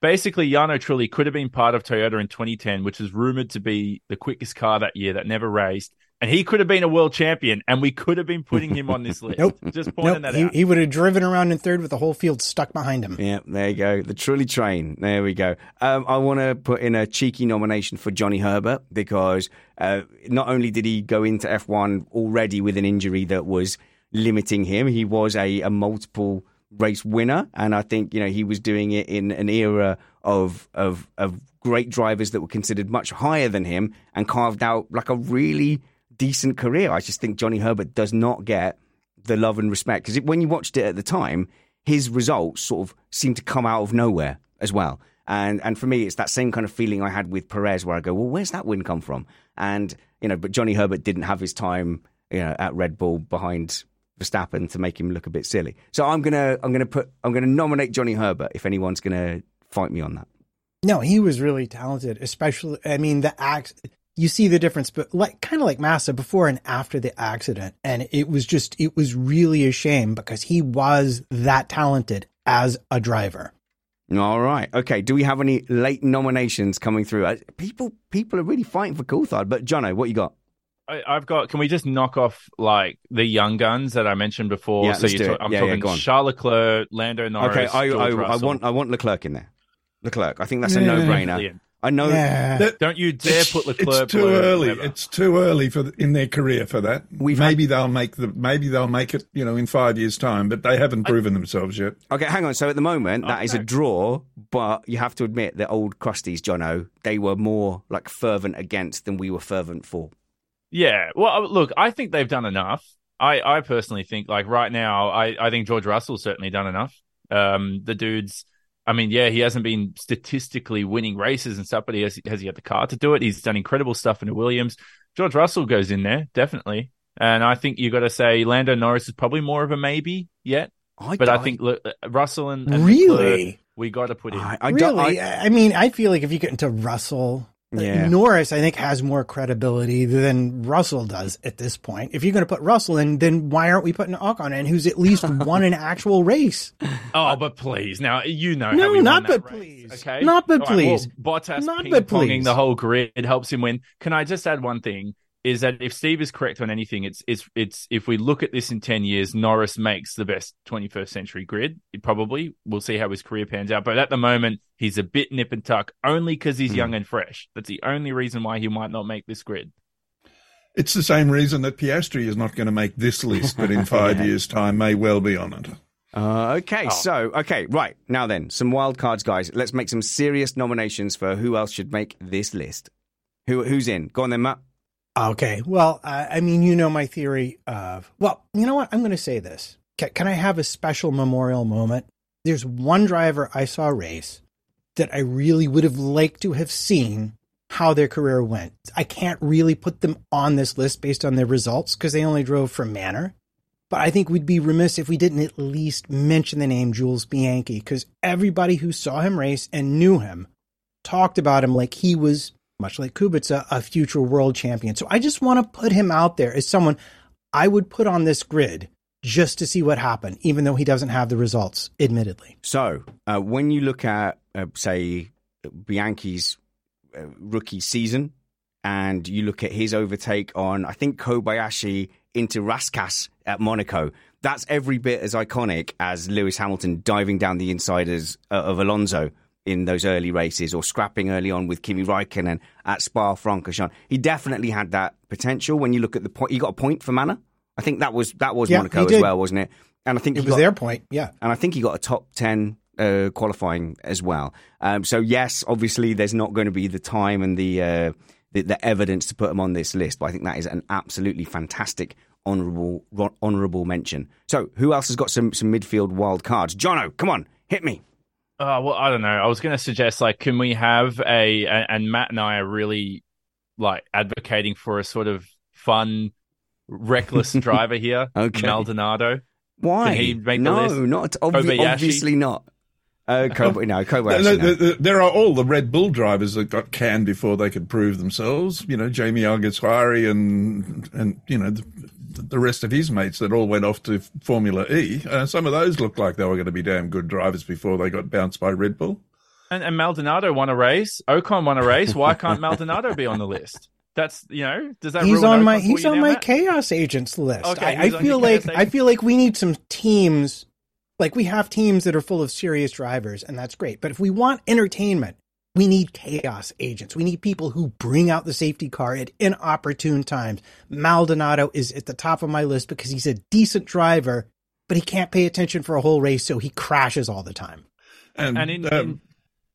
Basically, Jarno Trulli could have been part of Toyota in 2010, which was rumored to be the quickest car that year that never raced. And he could have been a world champion, and we could have been putting him on this *laughs* list. Nope. Just pointing Nope. that He, out. he would have driven around in third with the whole field stuck behind him. Yeah, there you go. The Trulli train. There we go. Um, I want to put in a cheeky nomination for Johnny Herbert because uh, not only did he go into F1 already with an injury that was limiting him, he was a, a multiple race winner, and I think you know he was doing it in an era of of of great drivers that were considered much higher than him and carved out like a really decent career. I just think Johnny Herbert does not get the love and respect because when you watched it at the time, his results sort of seemed to come out of nowhere as well. And and for me, it's that same kind of feeling I had with Perez, where I go, well, where's that win come from? And you know, but Johnny Herbert didn't have his time, you know, at Red Bull behind Verstappen to make him look a bit silly. So I'm gonna I'm gonna put I'm gonna nominate Johnny Herbert if anyone's gonna fight me on that. No, he was really talented, especially, I mean, the act, you see the difference, but like, kind of like Massa before and after the accident. And it was just, it was really a shame because he was that talented as a driver. All right. Okay. Do we have any late nominations coming through? Uh, People people are really fighting for Coulthard. But Jono, what you got? I, I've got. Can we just knock off like the young guns that I mentioned before? Yeah, so let's you do talk, it. I'm Yeah, yeah, talking go on. Charles Leclerc, Lando Norris. okay. I, George I, I want I want Leclerc in there. Leclerc. I think that's a Yeah. no brainer. Brilliant. I know. Yeah. That- Don't you dare put Leclerc. It's too early. Webber. It's too early for the, in their career for that. We've maybe they'll make the maybe they'll make it. You know, in five years' time, but they haven't proven themselves yet. Okay, hang on. So at the moment, that is a draw, but you have to admit that old crusties, Jono, they were more like fervent against than we were fervent for. Yeah. Well, uh, look, I think they've done enough. I, I personally think like right now, I, I think George Russell's certainly done enough. Um, the dude's, I mean, yeah, he hasn't been statistically winning races and stuff, but he has, has he got the car to do it? He's done incredible stuff in the Williams. George Russell goes in there, definitely. And I think you got to say Lando Norris is probably more of a maybe yet. I but I don't- think look, uh, Russell and, and Really? Leclerc, we got to put in. I, I don't. really, I, I, mean, I feel like if you get into Russell, Yeah. Norris, I think has more credibility than Russell does at this point. If you're going to put Russell in, then why aren't we putting Ocon in, who's at least *laughs* won an actual race? Oh, but please. Now, you know No, how we not but race, please. Okay? Not but All right, well, please. Bottas Not ping but ponging please. the whole grid. It helps him win. Can I just add one thing? Is that if Steve is correct on anything, it's it's it's if we look at this in ten years, Norris makes the best 21st century grid. It probably we'll see how his career pans out. But at the moment, he's a bit nip and tuck, only because he's Hmm. young and fresh. That's the only reason why he might not make this grid. It's the same reason that Piastri is not going to make this list, but in *laughs* five Yeah. years' time may well be on it. Uh, okay, Oh. so okay, right now then, some wild cards, guys. Let's make some serious nominations for who else should make this list. Who who's in? Go on then, Matt. Okay. Well, I mean, you know my theory of, well, you know what? I'm going to say this. Can, can I have a special memorial moment? There's one driver I saw race that I really would have liked to have seen how their career went. I can't really put them on this list based on their results because they only drove for Manor. But I think we'd be remiss if we didn't at least mention the name Jules Bianchi because everybody who saw him race and knew him talked about him like he was, much like Kubica, a future world champion. So I just want to put him out there as someone I would put on this grid just to see what happened, even though he doesn't have the results, admittedly. So uh, when you look at, uh, say, Bianchi's uh, rookie season, and you look at his overtake on, I think Kobayashi into Rascasse at Monaco. That's every bit as iconic as Lewis Hamilton diving down the insiders uh, of Alonso in those early races, or scrapping early on with Kimi Raikkonen at Spa-Francorchamps. He definitely had that potential. When you look at the point, he got a point for Manor. I think that was that was Yeah, Monaco as well, wasn't it? And I think It was got- their point, yeah. and I think he got a top 10 uh, qualifying as well. Um, so, yes, obviously, there's not going to be the time and the, uh, the the evidence to put him on this list, but I think that is an absolutely fantastic honourable honourable mention. So, who else has got some, some midfield wild cards? Jono, come on, hit me. Oh, well, I don't know. I was going to suggest, like, can we have a, a- and Matt and I are really, like, advocating for a sort of fun, reckless *laughs* driver here. Okay. Maldonado. Why? Can he make the no, list? not obvi- obviously not. Uh, *laughs* Kob- no, Kobayashi. No, no. the- the- there are all the Red Bull drivers that got canned before they could prove themselves. You know, Jamie Alguersuari and and you know the, the rest of his mates that all went off to Formula E. Uh, some of those looked like they were going to be damn good drivers before they got bounced by Red Bull. And, and Maldonado won a race. Ocon won a race. Why can't *laughs* Maldonado be on the list? That's, you know, does that He's on Ocon my he's on my Matt? chaos agents list. Okay, I, I feel like I feel like we need some teams. Like we have teams that are full of serious drivers, and that's great. But if we want entertainment, we need chaos agents. We need people who bring out the safety car at inopportune times. Maldonado is at the top of my list because he's a decent driver, but he can't pay attention for a whole race, so he crashes all the time. And, And in, um, in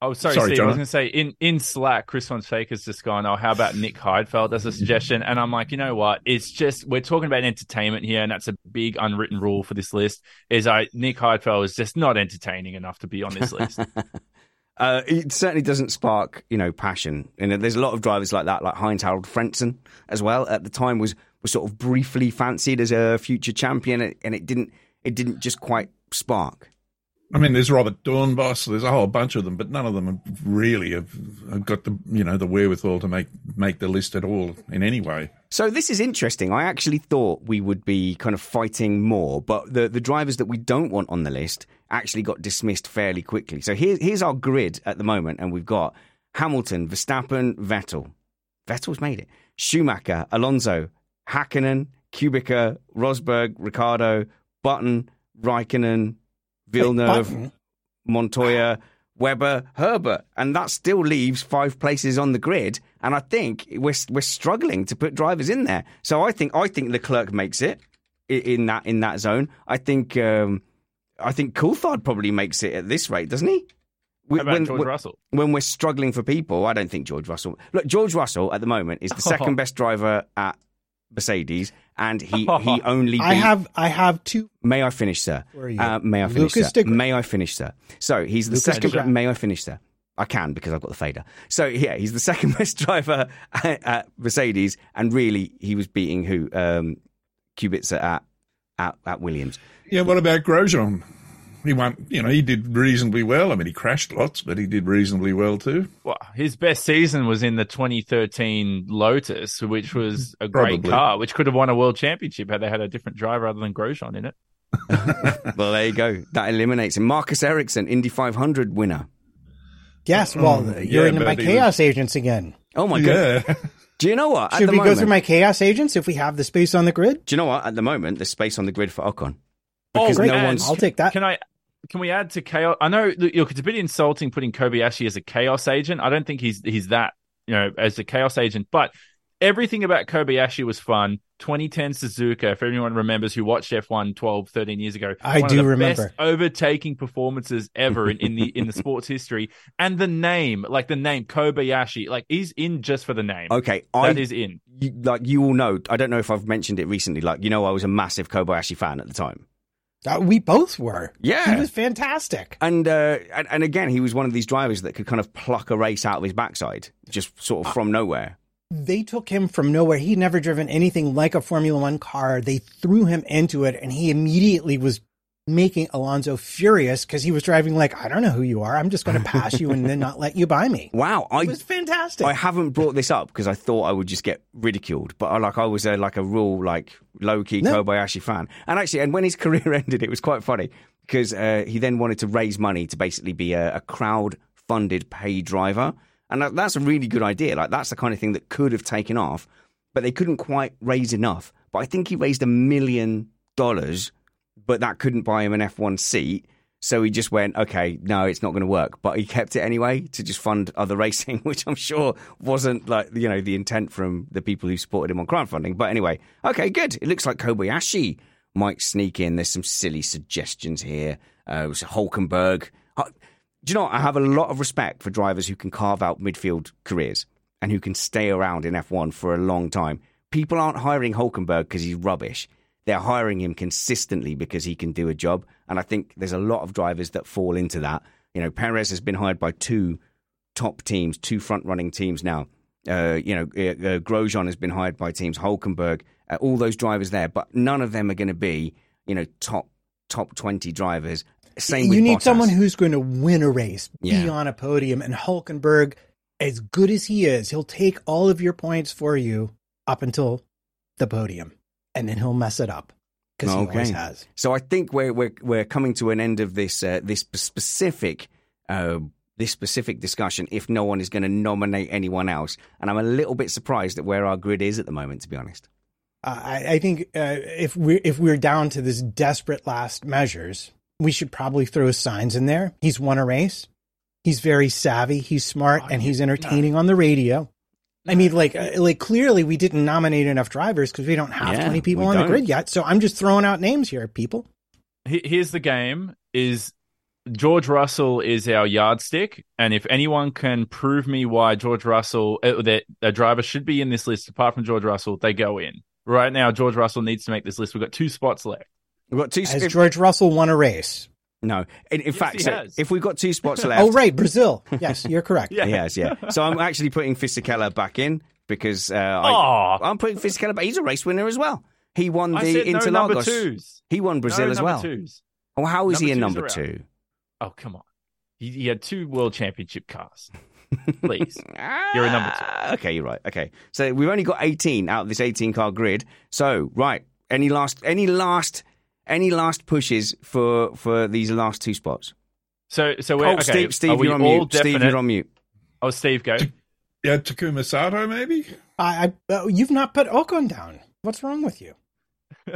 oh sorry, sorry, Steve, I was going to say in in Slack, Chris von Fake has just gone. Oh, how about Nick Heidfeld as a suggestion? And I'm like, you know what? It's just we're talking about entertainment here, and that's a big unwritten rule for this list. Is I Nick Heidfeld is just not entertaining enough to be on this list. *laughs* Uh, it certainly doesn't spark, you know, passion. And there's a lot of drivers like that, like Heinz Harald Frentzen as well. At the time, was was sort of briefly fancied as a future champion, and it didn't it didn't just quite spark. I mean, there's Robert Doornbos. There's a whole bunch of them, but none of them have really have, have got the you know the wherewithal to make make the list at all in any way. So this is interesting. I actually thought we would be kind of fighting more, but the the drivers that we don't want on the list actually got dismissed fairly quickly. So here, here's our grid at the moment, and we've got Hamilton, Verstappen, Vettel. Vettel's made it. Schumacher, Alonso, Hakkinen, Kubica, Rosberg, Ricciardo, Button, Raikkonen, Villeneuve? Montoya, Webber, Herbert, and that still leaves five places on the grid. And I think we're we're struggling to put drivers in there. So I think I think Leclerc makes it in that in that zone. I think um, I think Coulthard probably makes it at this rate, doesn't he? How about When- George when- Russell? When we're struggling for people, I don't think George Russell. Look, George Russell at the moment is the second best driver at Mercedes, and he *laughs* he only. I have I have two. May I finish, sir? Where are you? Uh, may I finish, Lucas sir? Stickler. May I finish, sir? So he's the Lucas second. Stickler. May I finish, sir? I can because I've got the fader. So yeah, he's the second *laughs* best driver at, at Mercedes, and really he was beating who? Um, Kubica at, at at Williams. Yeah, what about Grosjean? He won, you know, he did reasonably well. I mean, he crashed lots, but he did reasonably well too. Well, his best season was in the 2013 Lotus, which was a great car, which could have won a world championship had they had a different driver other than Grosjean in it. *laughs* Well, there you go. That eliminates him. Marcus Ericsson, Indy 500 winner. Yes, well, Oh, you're yeah, into my but he chaos agents again. Oh my god! yeah. Do you know what? At Should the we moment, go through my chaos agents if we have the space on the grid? Do you know what? At the moment, there's space on the grid for Ocon Oh, because great. no and one's. I'll take that. Can I? Can we add to chaos? I know look, look, it's a bit insulting putting Kobayashi as a chaos agent. I don't think he's he's that you know as a chaos agent, but everything about Kobayashi was fun. 2010 Suzuka, if anyone remembers who watched F1 12, 13 years ago, I one do of the remember. best overtaking performances ever in, in the in the *laughs* sports history. And the name, like the name Kobayashi, like he's in just for the name. Okay, I that is in. you, like you all know. I don't know if I've mentioned it recently. Like you know, I was a massive Kobayashi fan at the time. Uh, we both were. Yeah. He was fantastic. And, uh, and and again, he was one of these drivers that could kind of pluck a race out of his backside, just sort of from nowhere. They took him from nowhere. He'd never driven anything like a Formula One car. They threw him into it, and he immediately was making Alonso furious because he was driving like, I don't know who you are. I'm just going *laughs* to pass you and then not let you buy me. Wow, I It was fantastic. I haven't brought this up because I thought I would just get ridiculed, but I like I was a, like a real like low key No. Kobayashi fan, and actually, and when his *laughs* career ended, it was quite funny because uh, he then wanted to raise money to basically be a, a crowd funded paid driver, and that, that's a really good idea. Like that's the kind of thing that could have taken off, but they couldn't quite raise enough. But I think he raised a million dollars, but that couldn't buy him an F1 seat. So he just went, okay, no, it's not going to work. But he kept it anyway to just fund other *laughs* racing, which I'm sure wasn't like, you know, the intent from the people who supported him on crowdfunding. But anyway, okay, good. It looks like Kobayashi might sneak in. There's some silly suggestions here. Uh, was Hulkenberg. Uh, do you know what? I have a lot of respect for drivers who can carve out midfield careers and who can stay around in F1 for a long time. People aren't hiring Hulkenberg because he's rubbish. They're hiring him consistently because he can do a job. And I think there's a lot of drivers that fall into that. You know, Perez has been hired by two top teams, two front running teams now. Uh, you know, uh, uh, Grosjean has been hired by teams, Hulkenberg, uh, all those drivers there, but none of them are going to be, you know, top top 20 drivers. Same with you need Bottas. someone who's going to win a race, be on a podium. And Hulkenberg, as good as he is, he'll take all of your points for you up until the podium, and then he'll mess it up because he always has. So I think we're we're we're coming to an end of this uh, this specific uh, this specific discussion. If no one is going to nominate anyone else, and I'm a little bit surprised at where our grid is at the moment, to be honest. Uh, I, I think uh, if we if we're down to this desperate last measures, we should probably throw Sainz in there. He's won a race. He's very savvy. He's smart, Oh, and he's entertaining on the radio. I mean, like, uh, like clearly we didn't nominate enough drivers because we don't have Yeah, 20 people on the don't. grid yet. So I'm just throwing out names here, people. Here's the game: is George Russell is our yardstick, and if anyone can prove me why George Russell uh, that a driver should be in this list apart from George Russell, they go in. Right now, George Russell needs to make this list. We've got two spots left. We've got two. Has if- George Russell won a race? No, in, in fact, so if we've got two spots *laughs* left, Oh, right, Brazil. Yes, you're correct. *laughs* Yeah. He has, yeah. So I'm actually putting Fisichella back in because uh, I, Aw. I'm putting Fisichella back. He's a race winner as well. He won I the said no Interlagos. twos. he won Brazil no as number well. Twos. Oh, how is he a Number number two? Oh come on, he, he had two world championship cars. *laughs* Please, You're a number two. Ah, Okay, you're right. Okay, so we've only got 18 out of this 18 car grid. So right, any last, any last, any last pushes for for these last two spots? so so we're oh, okay. Steve, are Steve, we you're on all mute. Steve, you're on mute. Oh, Steve, go. Yeah, Takuma Sato, maybe? I, I, uh, you've not put Ocon down. What's wrong with you? *laughs*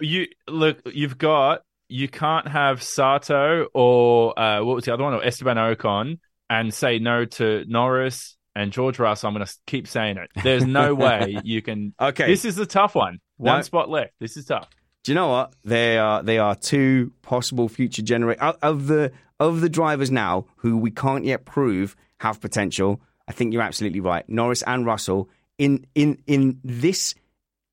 You look. You've got. You can't have Sato or uh, what was the other one, or Esteban Ocon, and say no to Norris and George Russell. I'm going to keep saying it. There's no *laughs* way you can. Okay. This is the tough one. One No. spot left. This is tough. Do you know what? They are they are two possible future generate of- the of the drivers now who we can't yet prove have potential. I think you're absolutely right. Norris and Russell in in in this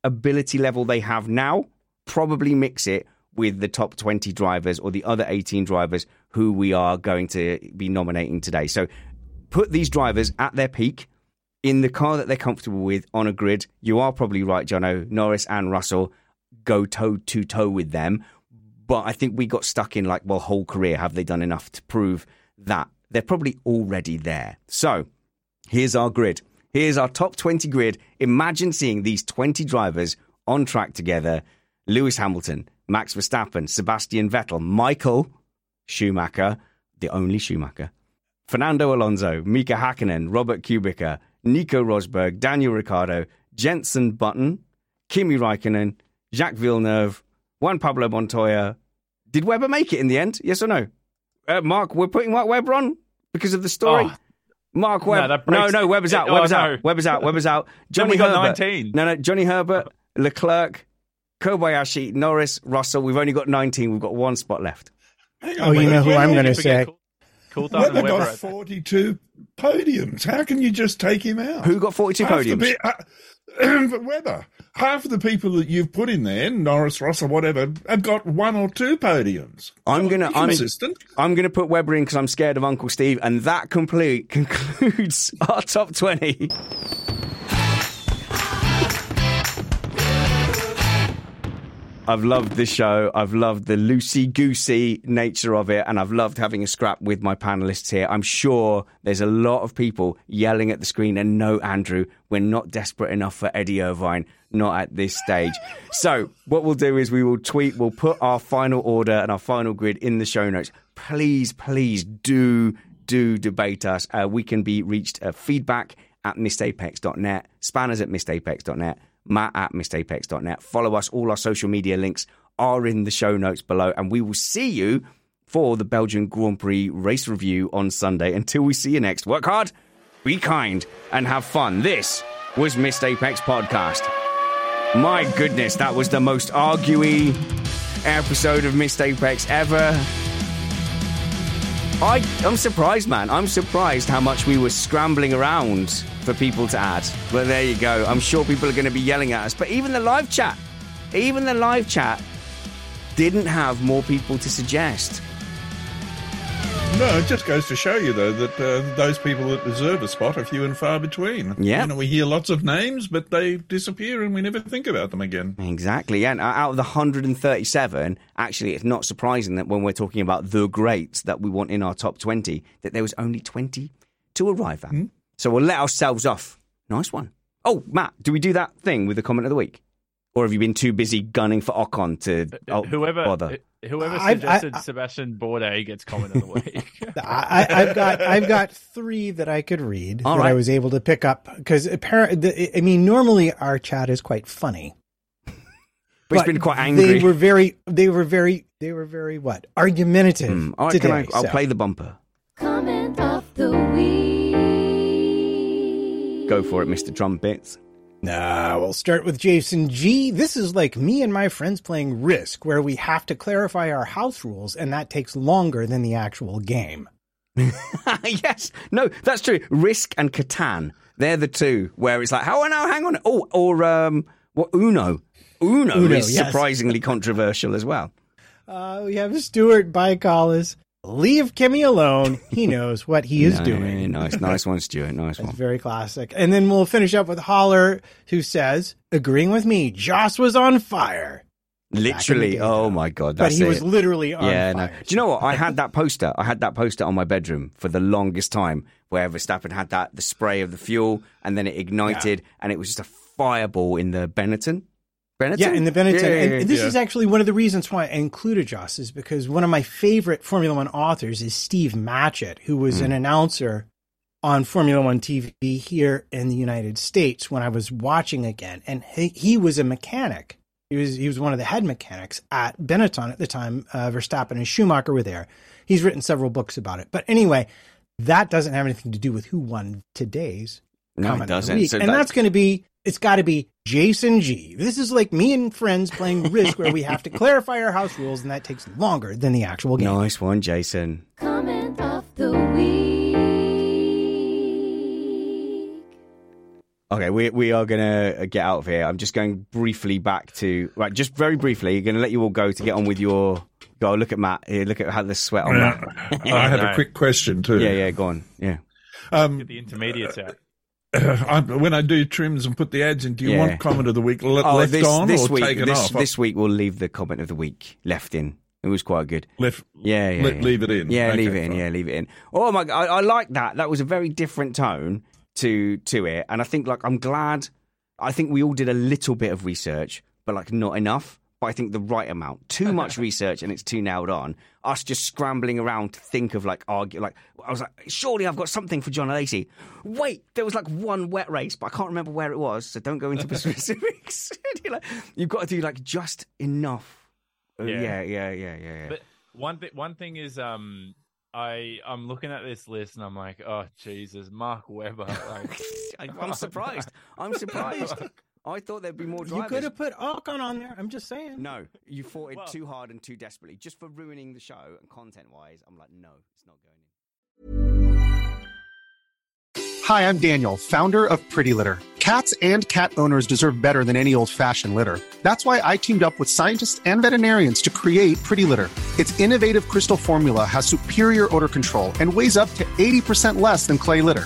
ability level they have now, probably mix it with the top 20 drivers or the other 18 drivers who we are going to be nominating today. So put these drivers at their peak in the car that they're comfortable with on a grid. You are probably right, Jono. Norris and Russell go toe to toe with them. But I think we got stuck in like, well, whole career, have they done enough to prove that? They're probably already there. So here's our grid. Here's our top 20 grid. Imagine seeing these 20 drivers on track together Lewis Hamilton, Max Verstappen, Sebastian Vettel, Michael Schumacher, the only Schumacher, Fernando Alonso, Mika Hakkinen, Robert Kubica, Nico Rosberg, Daniel Ricciardo, Jenson Button, Kimi Raikkonen, Jacques Villeneuve, Juan Pablo Montoya. Did Webber make it in the end? Yes or no? Uh, Mark, we're putting Mark Webber on because of the story. Oh. Mark Webber. that No, breaks- no, Webber's out. Oh, Webber's no. out. Webber's out. Webber's out. *laughs* Then Johnny we got Herbert. 19. No, no, Johnny Herbert, *laughs* Leclerc, Kobayashi, Norris, Russell. We've only got 19. We've got one spot left. Hang Oh, you know who I'm going to say? Cool- Coulthard and Webber Webber. got 42 podiums. How can you just take him out? Who got 42 Half podiums? pe- uh, *clears throat* but Webber, half of the people that you've put in there, Norris, Ross or whatever, have got one or two podiums. I'm gonna. I'm, consistent. I'm gonna put Webber in because I'm scared of Uncle Steve, and that complete *laughs* concludes our top 20. I've loved the show. I've loved the loosey goosey nature of it, and I've loved having a scrap with my panelists here. I'm sure there's a lot of people yelling at the screen, and no, Andrew, we're not desperate enough for Eddie Irvine, not at this stage. So, what we'll do is we will tweet, we'll put our final order and our final grid in the show notes. Please, please do, do debate us. Uh, we can be reached uh, feedback at missedapex.net, spanners at missedapex.net, matt at missedapex.net. Follow us. All our social media links are in the show notes below, and we will see you for the Belgian Grand Prix race review on Sunday. Until we see you next, work hard, be kind, and have fun. This was Missed Apex Podcast. My goodness, that was the most arguey episode of Missed Apex ever. I, I'm surprised, man. I'm surprised how much we were scrambling around for people to add. But there you go. I'm sure people are going to be yelling at us. But even the live chat, even the live chat didn't have more people to suggest. No, it just goes to show you, though, that uh, those people that deserve a spot are few and far between. Yeah. You know, we hear lots of names, but they disappear and we never think about them again. Exactly. And out of the 137, actually, it's not surprising that when we're talking about the greats that we want in our top 20, that there was only 20 to arrive at. So we'll let ourselves off. Nice one. Oh, Matt, do we do that thing with the comment of the week? Or have you been too busy gunning for Ocon to oh, whoever bother? Uh, whoever suggested I- I- Sebastian Bourdais gets comment of the week. *laughs* I, I- I've got I've got three that I could read All that I was able to pick up because apparently, I mean, normally our chat is quite funny, *laughs* But it's but been quite angry. They were very, they were very, they were very what argumentative Hmm. All right, today. I, I'll so- play the bumper. Comment of the week. Go for it, Mr. Trumpets. Nah, we'll start with Jason G. This is like me and my friends playing Risk, where we have to clarify our house rules, and that takes longer than the actual game. *laughs* yes. No, that's true. Risk and Catan. They're the two where it's like, oh, no, hang on. Oh, or um, what, Uno. Uno, Uno, is yes. surprisingly controversial as well. Uh, we have Stuart Bycollis. Leave Kimi alone. He *laughs* knows what he is No, doing. Nice, nice *laughs* one, Stuart. Nice That's one. very classic. And then we'll finish up with Holler, who says, agreeing with me, Jos was on fire. Literally. Oh my god, But he was literally on yeah, no. fire. Do you know what? I had that poster. I had that poster on my bedroom for the longest time, where Verstappen had that the spray of the fuel, and then it ignited, and it was just a fireball in the Benetton. Benetton. Yeah, in the Benetton. Yeah, yeah, yeah. and this is actually one of the reasons why I included Jos is because one of my favorite Formula One authors is Steve Matchett, who was Hmm. an announcer on Formula One TV here in the United States when I was watching again. And he, he was a mechanic. He was he was one of the head mechanics at Benetton at the time. Uh, Verstappen and Schumacher were there. He's written several books about it. But anyway, that doesn't have anything to do with who won today's No, it comment of the doesn't. So and that- that's going to be it's got to be Jason G. This is like me and friends playing Risk, where we have to *laughs* clarify our house rules, and that takes longer than the actual game. Nice one, Jason. Comment of the week. Okay, we we are gonna get out of here. I'm just going briefly back to right, just very briefly. Going to let you all go to get on with your. Go look at Matt. Here, look at how the sweat on Uh, Matt. I had no. a *laughs* quick question too. yeah, yeah. Go on. Yeah. Um, Get the intermediates out. *coughs* I, when I do trims and put the ads in, do you Yeah. want comment of the week le- Oh, left this on this or week taken this, off? this week we'll leave the comment of the week left in. It was quite good. left. Yeah, yeah, le- yeah. leave it in. Yeah, Okay, leave it in. fine. Yeah, leave it in. Oh my god, I, I like that. That was a very different tone to to it, and I think like I'm glad. I think we all did a little bit of research, but like not enough. But I think the right amount. Too *laughs* much research, and it's too nailed on. Us just scrambling around to think of like argue. Like I was like, surely I've got something for Jean Alesi. Wait, there was like one wet race, but I can't remember where it was. So don't go into *laughs* specifics. *laughs* Like, You've got to do like just enough. Uh, Yeah. yeah, yeah, yeah, yeah. yeah. But one thing, one thing is, um, I I'm looking at this list and I'm like, oh Jesus, Mark Webber. Like, I'm surprised. I'm surprised. I thought there'd be more drivers. You could have put Ocon on there. I'm just saying. No, you fought it Well- too hard and too desperately, just for ruining the show and content-wise. I'm like, no, it's not going in. Hi, I'm Daniel, founder of Pretty Litter. Cats and cat owners deserve better than any old fashioned litter. That's why I teamed up with scientists and veterinarians to create Pretty Litter. Its innovative crystal formula has superior odor control and weighs up to 80% less than clay litter.